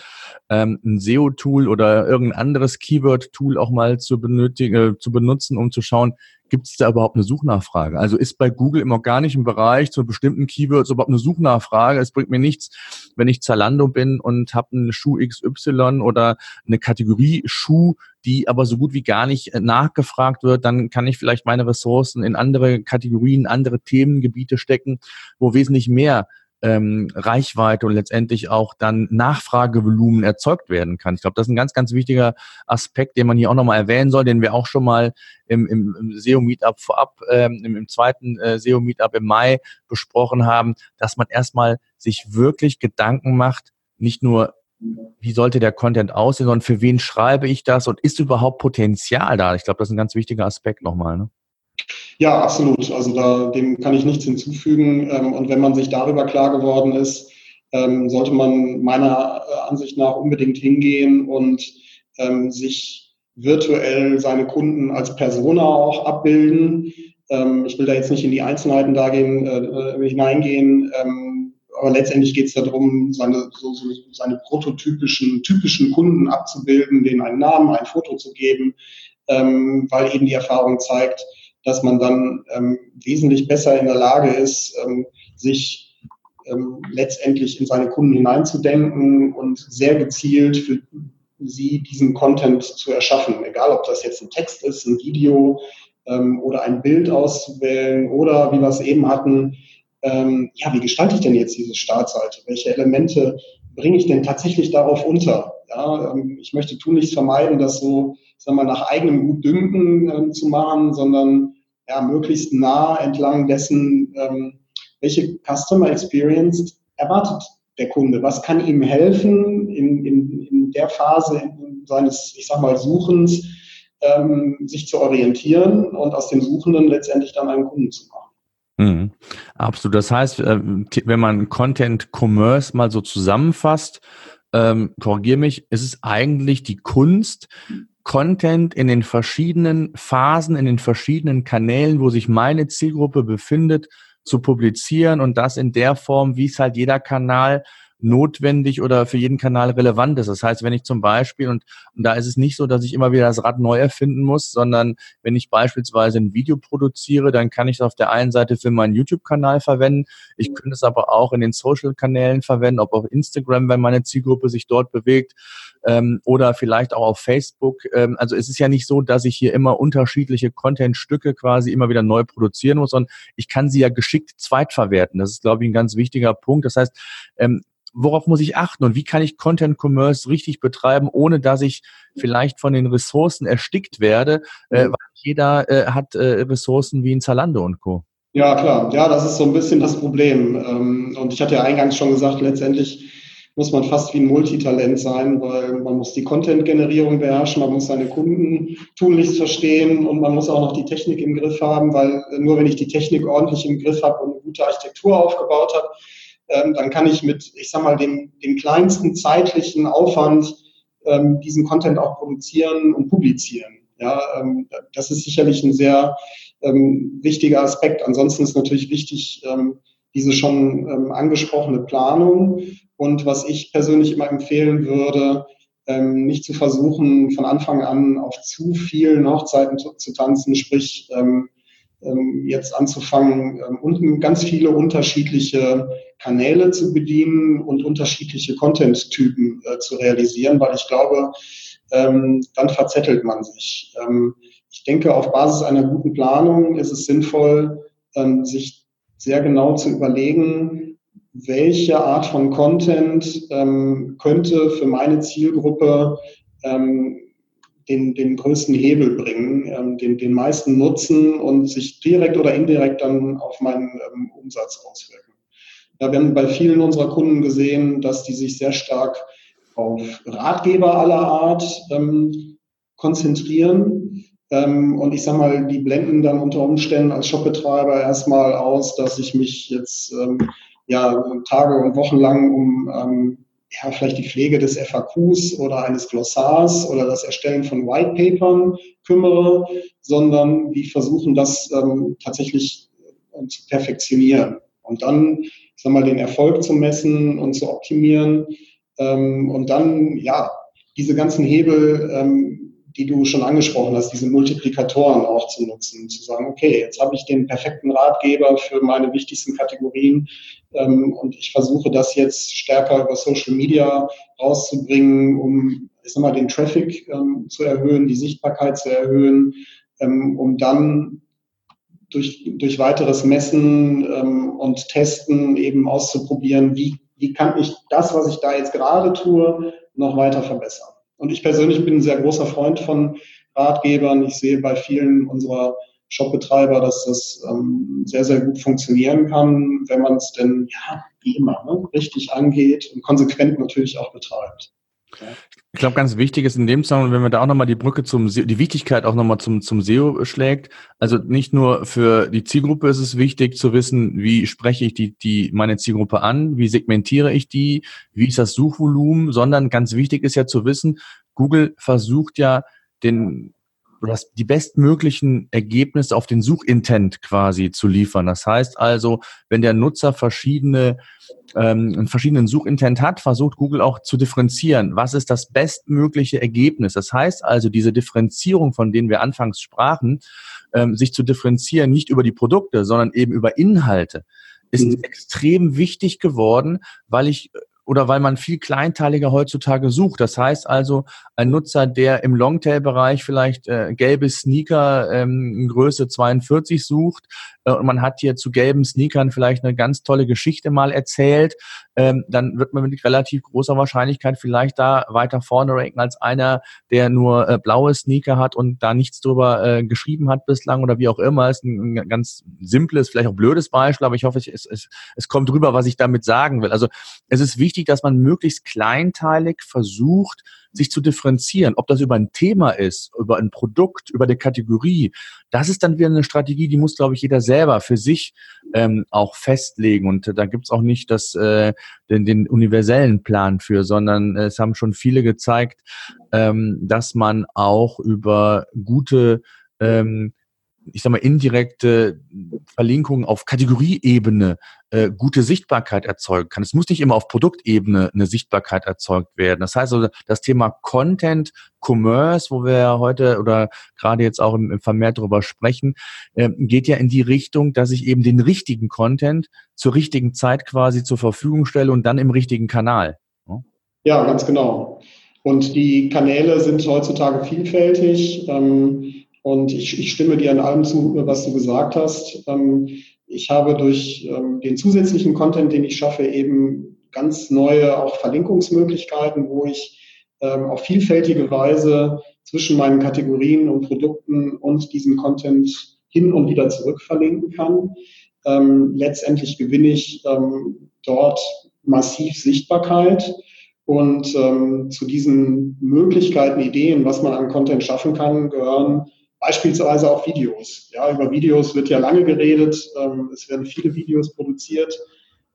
ähm, ein SEO-Tool oder irgendein anderes Keyword-Tool auch mal zu, benötigen, äh, zu benutzen, um zu schauen, gibt es da überhaupt eine Suchnachfrage? Also ist bei Google im organischen Bereich zu bestimmten Keywords überhaupt eine Suchnachfrage? Es bringt mir nichts, wenn ich Zalando bin und habe einen Schuh XY oder eine Kategorie Schuh, die aber so gut wie gar nicht äh, nachgefragt wird, dann kann ich vielleicht meine Ressourcen in andere Kategorien, andere Themengebiete stecken, wo wesentlich mehr ähm, Reichweite und letztendlich auch dann Nachfragevolumen erzeugt werden kann. Ich glaube, das ist ein ganz, ganz wichtiger Aspekt, den man hier auch nochmal erwähnen soll, den wir auch schon mal im, im, im SEO-Meetup vorab, ähm, im, im zweiten äh, SEO-Meetup im Mai besprochen haben, dass man erstmal sich wirklich Gedanken macht, nicht nur wie sollte der Content aussehen, sondern für wen schreibe ich das und ist überhaupt Potenzial da? Ich glaube, das ist ein ganz wichtiger Aspekt nochmal. Ne? Ja, absolut. Also da, dem kann ich nichts hinzufügen. Ähm, und wenn man sich darüber klar geworden ist, ähm, sollte man meiner äh, Ansicht nach unbedingt hingehen und ähm, sich virtuell seine Kunden als Persona auch abbilden. ich will da jetzt nicht in die Einzelheiten da gehen, äh, äh, hineingehen, aber letztendlich geht es darum, seine, so, so, seine prototypischen, typischen Kunden abzubilden, denen einen Namen, ein Foto zu geben, weil eben die Erfahrung zeigt, dass man dann ähm, wesentlich besser in der Lage ist, ähm, sich ähm, letztendlich in seine Kunden hineinzudenken und sehr gezielt für sie diesen Content zu erschaffen. Egal, ob das jetzt ein Text ist, ein Video ähm, oder ein Bild auszuwählen oder, wie wir es eben hatten, ähm, ja, wie gestalte ich denn jetzt diese Startseite? Welche Elemente bringe ich denn tatsächlich darauf unter? Ja, ich möchte tunlichst vermeiden, das so, sagen wir mal, nach eigenem Gutdünken ähm, zu machen, sondern ja, möglichst nah entlang dessen, ähm, welche Customer Experience erwartet der Kunde? Was kann ihm helfen in, in, in der Phase in, seines, ich sag mal, Suchens, ähm, sich zu orientieren und aus dem Suchenden letztendlich dann einen Kunden zu machen? Mhm. Absolut. Das heißt, äh, wenn man Content Commerce mal so zusammenfasst, ähm, korrigiere mich, ist es eigentlich die Kunst, Content in den verschiedenen Phasen, in den verschiedenen Kanälen, wo sich meine Zielgruppe befindet, zu publizieren und das in der Form, wie es halt jeder Kanal notwendig oder für jeden Kanal relevant ist. Das heißt, wenn ich zum Beispiel, und, und da ist es nicht so, dass ich immer wieder das Rad neu erfinden muss, sondern wenn ich beispielsweise ein Video produziere, dann kann ich es auf der einen Seite für meinen YouTube-Kanal verwenden. Ich könnte es aber auch in den Social-Kanälen verwenden, ob auf Instagram, wenn meine Zielgruppe sich dort bewegt, ähm, oder vielleicht auch auf Facebook. Ähm, also es ist ja nicht so, dass ich hier immer unterschiedliche Content-Stücke quasi immer wieder neu produzieren muss, sondern ich kann sie ja geschickt zweitverwerten. Das ist, glaube ich, ein ganz wichtiger Punkt. Das heißt, ähm, worauf muss ich achten und wie kann ich Content Commerce richtig betreiben, ohne dass ich vielleicht von den Ressourcen erstickt werde, äh, weil jeder äh, hat äh, Ressourcen wie in Zalando und Co. Ja, klar. Ja, das ist so ein bisschen das Problem. Ähm, und ich hatte ja eingangs schon gesagt, letztendlich muss man fast wie ein Multitalent sein, weil man muss die Content-Generierung beherrschen, man muss seine Kunden tunlichst verstehen und man muss auch noch die Technik im Griff haben, weil nur wenn ich die Technik ordentlich im Griff habe und eine gute Architektur aufgebaut habe, ähm, dann kann ich mit, ich sag mal, dem, dem kleinsten zeitlichen Aufwand ähm, diesen Content auch produzieren und publizieren. Ja, ähm, das ist sicherlich ein sehr ähm, wichtiger Aspekt. Ansonsten ist natürlich wichtig, ähm, diese schon ähm, angesprochene Planung. Und was ich persönlich immer empfehlen würde, ähm, nicht zu versuchen, von Anfang an auf zu vielen Hochzeiten zu, zu tanzen, sprich ähm, jetzt anzufangen, ähm, und ganz viele unterschiedliche Kanäle zu bedienen und unterschiedliche Content-Typen äh, zu realisieren, weil ich glaube, ähm, dann verzettelt man sich. Ähm, ich denke, auf Basis einer guten Planung ist es sinnvoll, ähm, sich sehr genau zu überlegen, welche Art von Content ähm, könnte für meine Zielgruppe den, den größten Hebel bringen, ähm, den, den meisten Nutzen und sich direkt oder indirekt dann auf meinen ähm, Umsatz auswirken. Ja, wir haben bei vielen unserer Kunden gesehen, dass die sich sehr stark auf Ratgeber aller Art ähm, konzentrieren. Ähm, und ich sage mal, die blenden dann unter Umständen als Shopbetreiber erstmal aus, dass ich mich jetzt ähm, ja, Tage und Wochen lang um ähm, ja, vielleicht die Pflege des FAQs oder eines Glossars oder das Erstellen von Whitepapern kümmere, sondern die versuchen das ähm, tatsächlich äh, zu perfektionieren und dann, ich sag mal, den Erfolg zu messen und zu optimieren ähm, und dann, ja, diese ganzen Hebel, ähm, die du schon angesprochen hast, diese Multiplikatoren auch zu nutzen, zu sagen, okay, jetzt habe ich den perfekten Ratgeber für meine wichtigsten Kategorien ähm, und ich versuche das jetzt stärker über Social Media rauszubringen, um ich sag mal, den Traffic ähm, zu erhöhen, die Sichtbarkeit zu erhöhen, ähm, um dann durch, durch weiteres Messen ähm, und Testen eben auszuprobieren, wie, wie kann ich das, was ich da jetzt gerade tue, noch weiter verbessern. Und ich persönlich bin ein sehr großer Freund von Ratgebern. Ich sehe bei vielen unserer Shopbetreiber, dass das ähm, sehr, sehr gut funktionieren kann, wenn man es denn, ja, wie immer, ne, richtig angeht und konsequent natürlich auch betreibt. Ich glaube, ganz wichtig ist in dem Zusammenhang, wenn man da auch nochmal die Brücke zum, die Wichtigkeit auch nochmal zum, zum SEO schlägt. Also nicht nur für die Zielgruppe ist es wichtig zu wissen, wie spreche ich die, die, meine Zielgruppe an, wie segmentiere ich die, wie ist das Suchvolumen, sondern ganz wichtig ist ja zu wissen, Google versucht ja den das, die bestmöglichen Ergebnisse auf den Suchintent quasi zu liefern. Das heißt also, wenn der Nutzer verschiedene ähm, einen verschiedenen Suchintent hat, versucht Google auch zu differenzieren. Was ist das bestmögliche Ergebnis? Das heißt also, diese Differenzierung, von denen wir anfangs sprachen, ähm, sich zu differenzieren, nicht über die Produkte, sondern eben über Inhalte, ist mhm. extrem wichtig geworden, weil ich oder weil man viel kleinteiliger heutzutage sucht. Das heißt also, ein Nutzer, der im Longtail-Bereich vielleicht äh, gelbe Sneaker ähm, Größe 42 sucht äh, und man hat hier zu gelben Sneakern vielleicht eine ganz tolle Geschichte mal erzählt, ähm, dann wird man mit relativ großer Wahrscheinlichkeit vielleicht da weiter vorne ranken als einer, der nur äh, blaue Sneaker hat und da nichts drüber äh, geschrieben hat bislang oder wie auch immer. Ist ein, ein ganz simples, vielleicht auch blödes Beispiel, aber ich hoffe, es, es, es kommt rüber, was ich damit sagen will. Also es ist wichtig, dass man möglichst kleinteilig versucht, sich zu differenzieren. Ob das über ein Thema ist, über ein Produkt, über eine Kategorie, das ist dann wieder eine Strategie, die muss, glaube ich, jeder selber für sich ähm, auch festlegen. Und äh, da gibt's auch nicht das, äh, den, den universellen Plan für, sondern äh, es haben schon viele gezeigt, ähm, dass man auch über gute ähm, ich sag mal, indirekte Verlinkungen auf Kategorieebene äh, gute Sichtbarkeit erzeugen kann. Es muss nicht immer auf Produktebene eine Sichtbarkeit erzeugt werden. Das heißt also, das Thema Content, Commerce, wo wir ja heute oder gerade jetzt auch im, im vermehrt darüber sprechen, äh, geht ja in die Richtung, dass ich eben den richtigen Content zur richtigen Zeit quasi zur Verfügung stelle und dann im richtigen Kanal. Ja, ganz genau. Und die Kanäle sind heutzutage vielfältig. Ähm, und ich, ich stimme dir an allem zu, was du gesagt hast. Ähm, ich habe durch ähm, den zusätzlichen Content, den ich schaffe, eben ganz neue auch Verlinkungsmöglichkeiten, wo ich ähm, auf vielfältige Weise zwischen meinen Kategorien und Produkten und diesem Content hin und wieder zurück verlinken kann. letztendlich gewinne ich dort massiv Sichtbarkeit. Und zu diesen Möglichkeiten, Ideen, was man an Content schaffen kann, gehören Beispielsweise auch Videos. Ja, über Videos wird ja lange geredet. Ähm, es werden viele Videos produziert.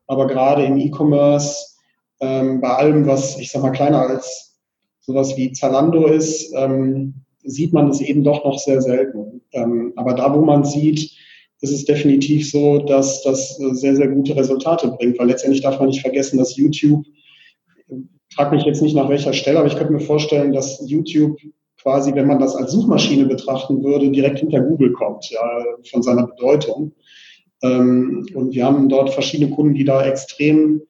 Aber gerade im E-Commerce, ähm, bei allem, was ich sag mal kleiner als sowas wie Zalando ist, ähm, sieht man es eben doch noch sehr selten. Aber da, wo man sieht, ist es definitiv so, dass das sehr, sehr gute Resultate bringt. Weil letztendlich darf man nicht vergessen, dass YouTube, ich frage mich jetzt nicht nach welcher Stelle, aber ich könnte mir vorstellen, dass YouTube quasi, wenn man das als Suchmaschine betrachten würde, direkt hinter Google kommt, ja, von seiner Bedeutung. Ähm, und wir haben dort verschiedene Kunden, die da extrem,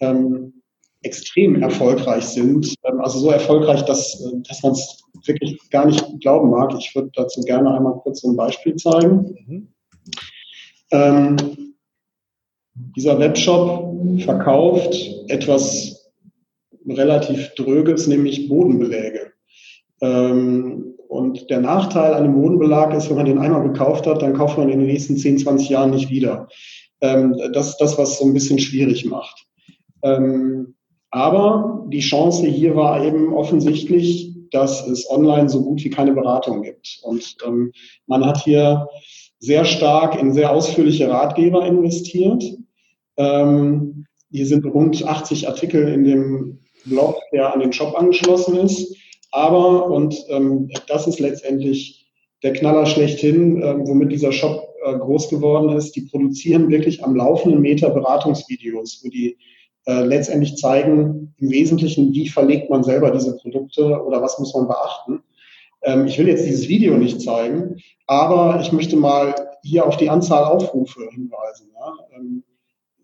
ähm, extrem erfolgreich sind. Ähm, also so erfolgreich, dass, äh, dass man es wirklich gar nicht glauben mag. Ich würde dazu gerne einmal kurz so ein Beispiel zeigen. Mhm. Ähm, dieser Webshop verkauft etwas relativ Dröges, nämlich Bodenbeläge. Ähm, und der Nachteil an dem Bodenbelag ist, wenn man den einmal gekauft hat, dann kauft man in den nächsten 10, 20 Jahren nicht wieder. Ähm, das ist das, was so ein bisschen schwierig macht. Ähm, aber die Chance hier war eben offensichtlich, dass es online so gut wie keine Beratung gibt. Und man hat hier sehr stark in sehr ausführliche Ratgeber investiert. hier sind rund 80 Artikel in dem Blog, der an den Shop angeschlossen ist. Aber, und ähm, das ist letztendlich der Knaller schlechthin, ähm, womit dieser Shop äh, groß geworden ist, die produzieren wirklich am laufenden Meter Beratungsvideos, wo die äh, letztendlich zeigen, im Wesentlichen, wie verlegt man selber diese Produkte oder was muss man beachten. Ähm, ich will jetzt dieses Video nicht zeigen, aber ich möchte mal hier auf die Anzahl Aufrufe hinweisen. Ja? Ähm,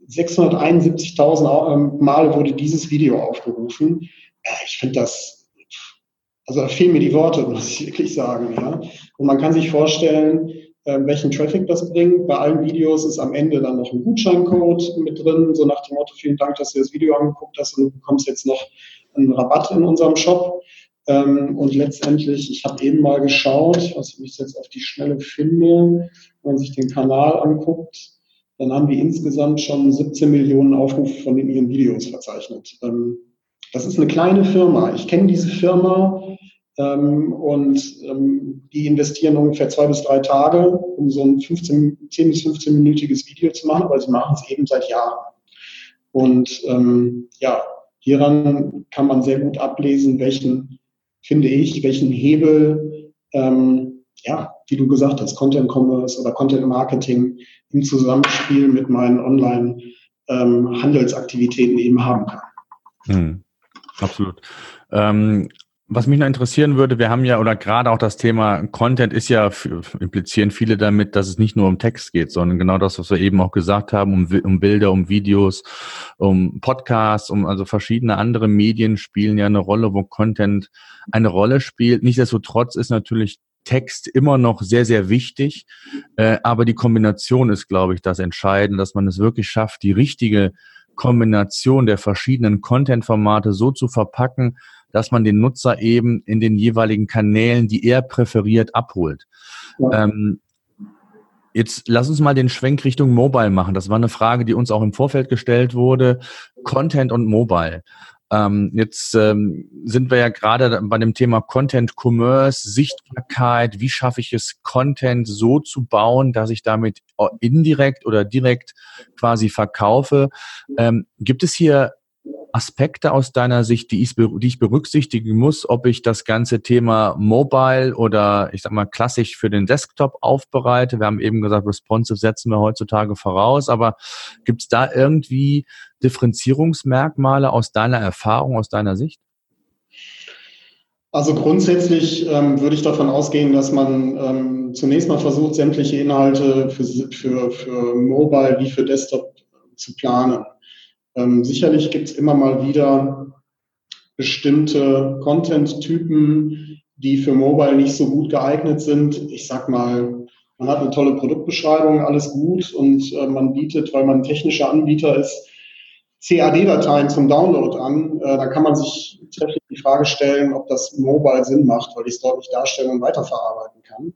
671.000 ähm, Mal wurde dieses Video aufgerufen. Ja, ich finde das also da fehlen mir die Worte, [laughs] muss ich wirklich sagen. Ja. Und man kann sich vorstellen, äh, welchen Traffic das bringt. Bei allen Videos ist am Ende dann noch ein Gutscheincode mit drin, so nach dem Motto, vielen Dank, dass du das Video angeguckt hast und du bekommst jetzt noch einen Rabatt in unserem Shop. Ähm, und letztendlich, ich habe eben mal geschaut, was ich jetzt auf die Schnelle finde, wenn man sich den Kanal anguckt, dann haben wir insgesamt schon 17 Millionen Aufrufe von den ihren Videos verzeichnet. Ähm, das ist eine kleine Firma. Ich kenne diese Firma ähm, und ähm, die investieren ungefähr zwei bis drei Tage, um so ein 15, 10 bis 15-minütiges Video zu machen, aber sie machen es eben seit Jahren. Und ähm, ja, hieran kann man sehr gut ablesen, welchen, finde ich, welchen Hebel ähm, ja, wie du gesagt hast, Content Commerce oder Content Marketing im Zusammenspiel mit meinen Online-Handelsaktivitäten ähm, eben haben kann. Hm, absolut. Ähm, was mich noch interessieren würde, wir haben ja, oder gerade auch das Thema Content ist ja, implizieren viele damit, dass es nicht nur um Text geht, sondern genau das, was wir eben auch gesagt haben, um, um Bilder, um Videos, um Podcasts, um also verschiedene andere Medien spielen ja eine Rolle, wo Content eine Rolle spielt. Nichtsdestotrotz ist natürlich Text immer noch sehr, sehr wichtig, äh, aber die Kombination ist, glaube ich, das Entscheidende, dass man es wirklich schafft, die richtige Kombination der verschiedenen Content-Formate so zu verpacken, dass man den Nutzer eben in den jeweiligen Kanälen, die er präferiert, abholt. Ja. Ähm, Jetzt lass uns mal den Schwenk Richtung Mobile machen. Das war eine Frage, die uns auch im Vorfeld gestellt wurde. Content und Mobile. Ähm, jetzt ähm, sind wir ja gerade bei dem Thema Content Commerce, Sichtbarkeit. Wie schaffe ich es, Content so zu bauen, dass ich damit indirekt oder direkt quasi verkaufe? Ähm, gibt es hier Aspekte aus deiner Sicht, die ich, berücksichtigen muss, ob ich das ganze Thema Mobile oder ich sag mal klassisch für den Desktop aufbereite? Wir haben eben gesagt, responsive setzen wir heutzutage voraus, aber gibt es da irgendwie Differenzierungsmerkmale aus deiner Erfahrung, aus deiner Sicht? Also grundsätzlich ähm, würde ich davon ausgehen, dass man ähm, zunächst mal versucht, sämtliche Inhalte für, für, für Mobile wie für Desktop zu planen. Ähm, sicherlich gibt es immer mal wieder bestimmte Content-Typen, die für Mobile nicht so gut geeignet sind. Ich sag mal, man hat eine tolle Produktbeschreibung, alles gut und äh, man bietet, weil man ein technischer Anbieter ist, CAD-Dateien zum Download an. Äh, da kann man sich trefflich die Frage stellen, ob das Mobile Sinn macht, weil ich es dort nicht darstellen und weiterverarbeiten kann.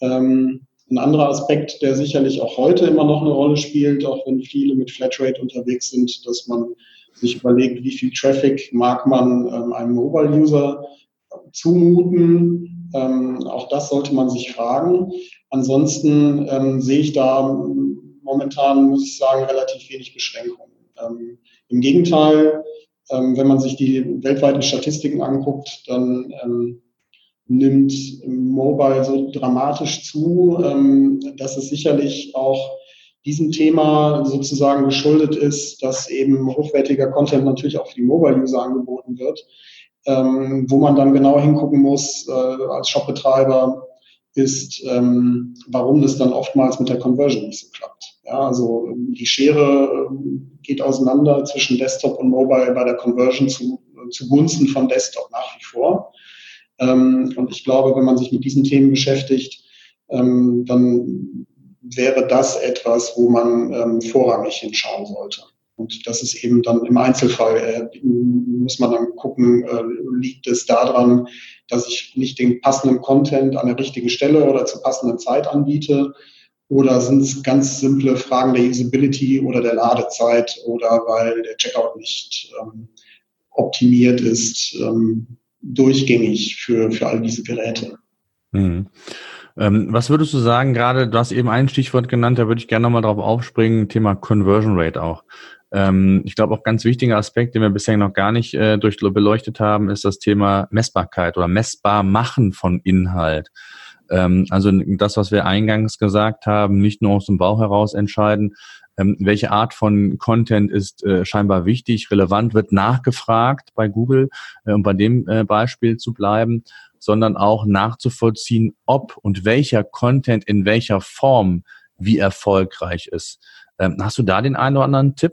Ähm, ein anderer Aspekt, der sicherlich auch heute immer noch eine Rolle spielt, auch wenn viele mit Flatrate unterwegs sind, dass man sich überlegt, wie viel Traffic mag man ähm, einem Mobile-User zumuten. Ähm, auch das sollte man sich fragen. Ansonsten ähm, sehe ich da momentan, muss ich sagen, relativ wenig Beschränkungen. Ähm, Im Gegenteil, ähm, wenn man sich die weltweiten Statistiken anguckt, dann ähm, nimmt Mobile so dramatisch zu, ähm, dass es sicherlich auch diesem Thema sozusagen geschuldet ist, dass eben hochwertiger Content natürlich auch für die Mobile-User angeboten wird, ähm, wo man dann genau hingucken muss äh, als Shopbetreiber, ist, ähm, warum das dann oftmals mit der Conversion nicht so klappt. Ja, also die Schere geht auseinander zwischen Desktop und Mobile bei der Conversion zu, zugunsten von Desktop nach wie vor. Ähm, und ich glaube, wenn man sich mit diesen Themen beschäftigt, ähm, dann wäre das etwas, wo man ähm, vorrangig hinschauen sollte. Und das ist eben dann im Einzelfall, äh, muss man dann gucken, äh, liegt es daran, dass ich nicht den passenden Content an der richtigen Stelle oder zur passenden Zeit anbiete? Oder sind es ganz simple Fragen der Usability oder der Ladezeit oder weil der Checkout nicht optimiert ist? Durchgängig für, für all diese Geräte. Mhm. Ähm, was würdest du sagen, gerade, du hast eben ein Stichwort genannt, da würde ich gerne nochmal drauf aufspringen, Thema Conversion Rate auch. Ähm, ich glaube, auch ganz wichtiger Aspekt, den wir bisher noch gar nicht äh, durch, beleuchtet haben, ist das Thema Messbarkeit oder messbar machen von Inhalt. Ähm, also das, was wir eingangs gesagt haben, nicht nur aus dem Bauch heraus entscheiden, ähm, welche Art von Content ist äh, scheinbar wichtig, relevant, wird nachgefragt bei Google, äh, um bei dem äh, Beispiel zu bleiben, sondern auch nachzuvollziehen, ob und welcher Content in welcher Form wie erfolgreich ist. Ähm, hast du da den einen oder anderen Tipp?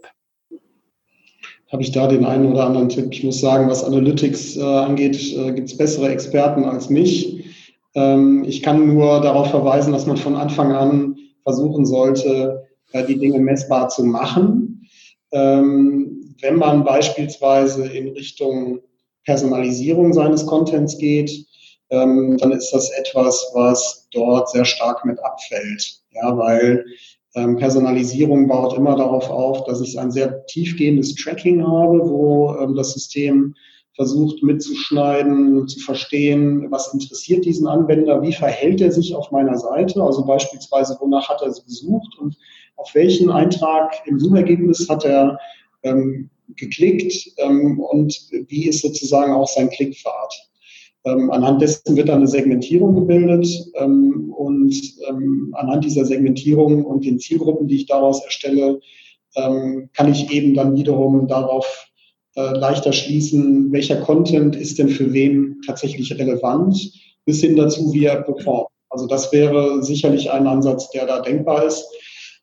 Habe ich da den einen oder anderen Tipp? Ich muss sagen, was Analytics äh, angeht, äh, gibt es bessere Experten als mich. Ähm, ich kann nur darauf verweisen, dass man von Anfang an versuchen sollte, die Dinge messbar zu machen. Ähm, wenn man beispielsweise in Richtung Personalisierung seines Contents geht, ähm, dann ist das etwas, was dort sehr stark mit abfällt. Ja, weil ähm, Personalisierung baut immer darauf auf, dass ich ein sehr tiefgehendes Tracking habe, wo das System versucht mitzuschneiden, zu verstehen, was interessiert diesen Anwender, wie verhält er sich auf meiner Seite, also beispielsweise, wonach hat er gesucht und auf welchen Eintrag im Suchergebnis hat er ähm, geklickt ähm, und wie ist sozusagen auch sein Klickpfad. Ähm, anhand dessen wird dann eine Segmentierung gebildet ähm, und ähm, anhand dieser Segmentierung und den Zielgruppen, die ich daraus erstelle, ähm, kann ich eben dann wiederum darauf äh, leichter schließen, welcher Content ist denn für wen tatsächlich relevant, bis hin dazu, wie er performt. Also das wäre sicherlich ein Ansatz, der da denkbar ist.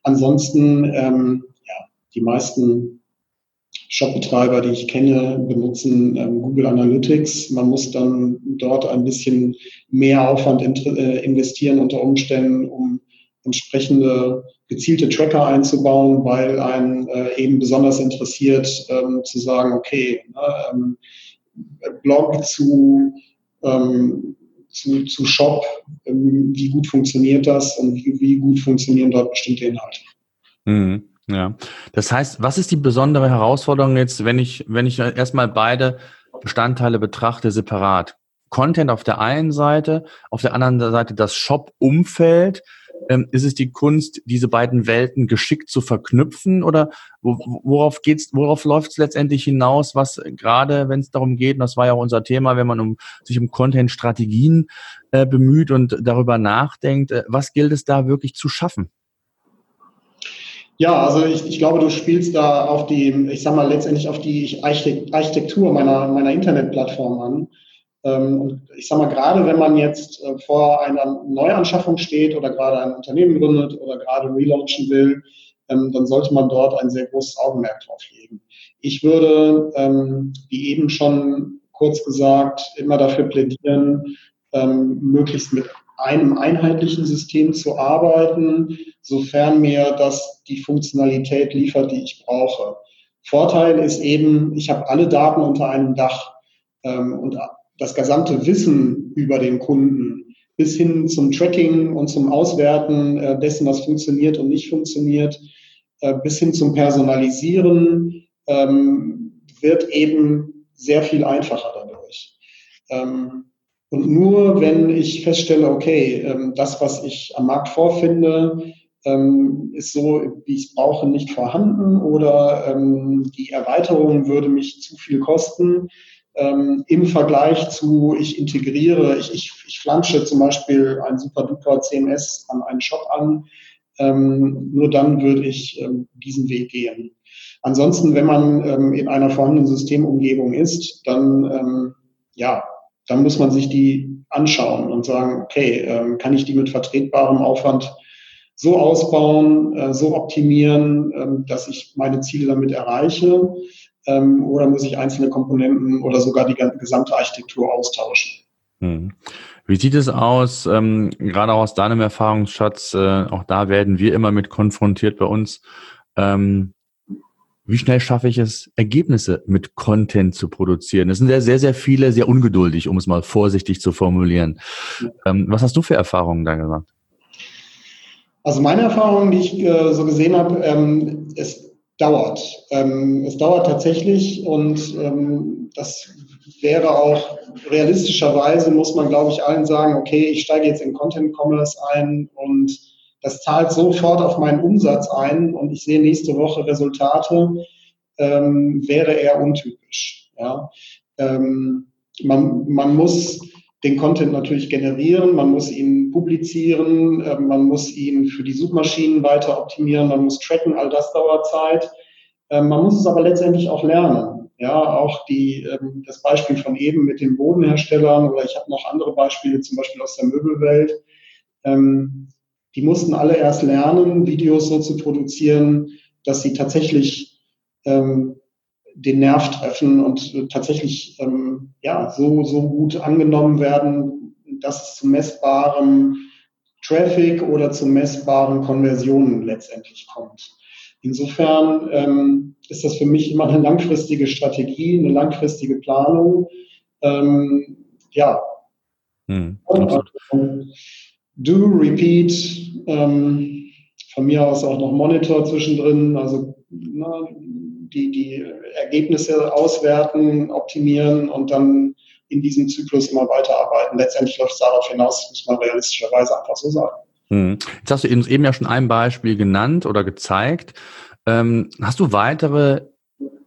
Ansonsten, ähm, ja, die meisten Shopbetreiber, die ich kenne, benutzen ähm, Google Analytics. Man muss dann dort ein bisschen mehr Aufwand äh, investieren unter Umständen, um entsprechende gezielte Tracker einzubauen, weil einen äh, eben besonders interessiert ähm, zu sagen, okay, ne, ähm, Blog zu, ähm, zu, zu Shop, ähm, wie gut funktioniert das und wie, wie gut funktionieren dort bestimmte Inhalte. Mhm. Ja, das heißt, was ist die besondere Herausforderung jetzt, wenn ich, wenn ich erstmal beide Bestandteile betrachte separat? Content auf der einen Seite, auf der anderen Seite das Shop-Umfeld. Ähm, ist es die Kunst, diese beiden Welten geschickt zu verknüpfen oder worauf geht's, worauf läuft es letztendlich hinaus, was gerade, wenn es darum geht, und das war ja auch unser Thema, wenn man um, sich um Content-Strategien äh, bemüht und darüber nachdenkt, äh, was gilt es da wirklich zu schaffen? Ja, also ich, ich glaube, du spielst da auf die, ich sag mal, letztendlich auf die Architektur meiner, meiner Internetplattform an. Ähm, und ich sag mal, gerade wenn man jetzt äh, vor einer Neuanschaffung steht oder gerade ein Unternehmen gründet oder gerade relaunchen will, ähm, dann sollte man dort ein sehr großes Augenmerk drauf legen. Ich würde, ähm, wie eben schon kurz gesagt, immer dafür plädieren, möglichst mit einem einheitlichen System zu arbeiten, sofern mir das die Funktionalität liefert, die ich brauche. Vorteil ist eben, ich habe alle Daten unter einem Dach und das gesamte Wissen über den Kunden bis hin zum Tracking und zum Auswerten äh, dessen, was funktioniert und nicht funktioniert, äh, bis hin zum Personalisieren, ähm, wird eben sehr viel einfacher dadurch. Ähm, und nur wenn ich feststelle, okay, ähm, das, was ich am Markt vorfinde, ist so, wie ich es brauche, nicht vorhanden oder die Erweiterung würde mich zu viel kosten, im Vergleich zu, ich integriere, ich, ich, ich flansche zum Beispiel ein super duper CMS an einen Shop an, nur dann würde ich diesen Weg gehen. Ansonsten, wenn man in einer vorhandenen Systemumgebung ist, dann ja, dann muss man sich die anschauen und sagen, okay, ähm, kann ich die mit vertretbarem Aufwand so ausbauen, äh, so optimieren, ähm, dass ich meine Ziele damit erreiche? Ähm, oder muss ich einzelne Komponenten oder sogar die gesamte Architektur austauschen? Hm. Wie sieht es aus, ähm, gerade aus deinem Erfahrungsschatz, äh, auch da werden wir immer mit konfrontiert bei uns. Ähm, wie schnell schaffe ich es, Ergebnisse mit Content zu produzieren? Es sind sehr, sehr, sehr viele, sehr ungeduldig, um es mal vorsichtig zu formulieren. Ähm, was hast du für Erfahrungen da gemacht? Also meine Erfahrung, die ich äh, so gesehen habe, ähm, es dauert. Ähm, es dauert tatsächlich und ähm, das wäre auch realistischerweise, muss man, glaube ich, allen sagen, okay, ich steige jetzt in Content Commerce ein und das zahlt sofort auf meinen Umsatz ein und ich sehe nächste Woche Resultate, ähm, wäre eher untypisch. Ja? Ähm, man, man muss den Content natürlich generieren, man muss ihn publizieren, äh, man muss ihn für die Suchmaschinen weiter optimieren, man muss tracken, all das dauert Zeit. Äh, man muss es aber letztendlich auch lernen. Ja, auch die, ähm, das Beispiel von eben mit den Bodenherstellern oder ich habe noch andere Beispiele, zum Beispiel aus der Möbelwelt. Ähm, die mussten alle erst lernen, Videos so zu produzieren, dass sie tatsächlich ähm, den Nerv treffen und tatsächlich ähm, ja, so, so gut angenommen werden, dass es zu messbarem Traffic oder zu messbaren Konversionen letztendlich kommt. Insofern ähm, ist das für mich immer eine langfristige Strategie, eine langfristige Planung. Ähm, ja. Hm, do, repeat, ähm, von mir aus auch noch Monitor zwischendrin, also na, die, die Ergebnisse auswerten, optimieren und dann in diesem Zyklus immer weiterarbeiten. Letztendlich läuft es darauf hinaus, muss man realistischerweise einfach so sagen. Hm. Jetzt hast du uns eben ja schon ein Beispiel genannt oder gezeigt. Ähm, hast du weitere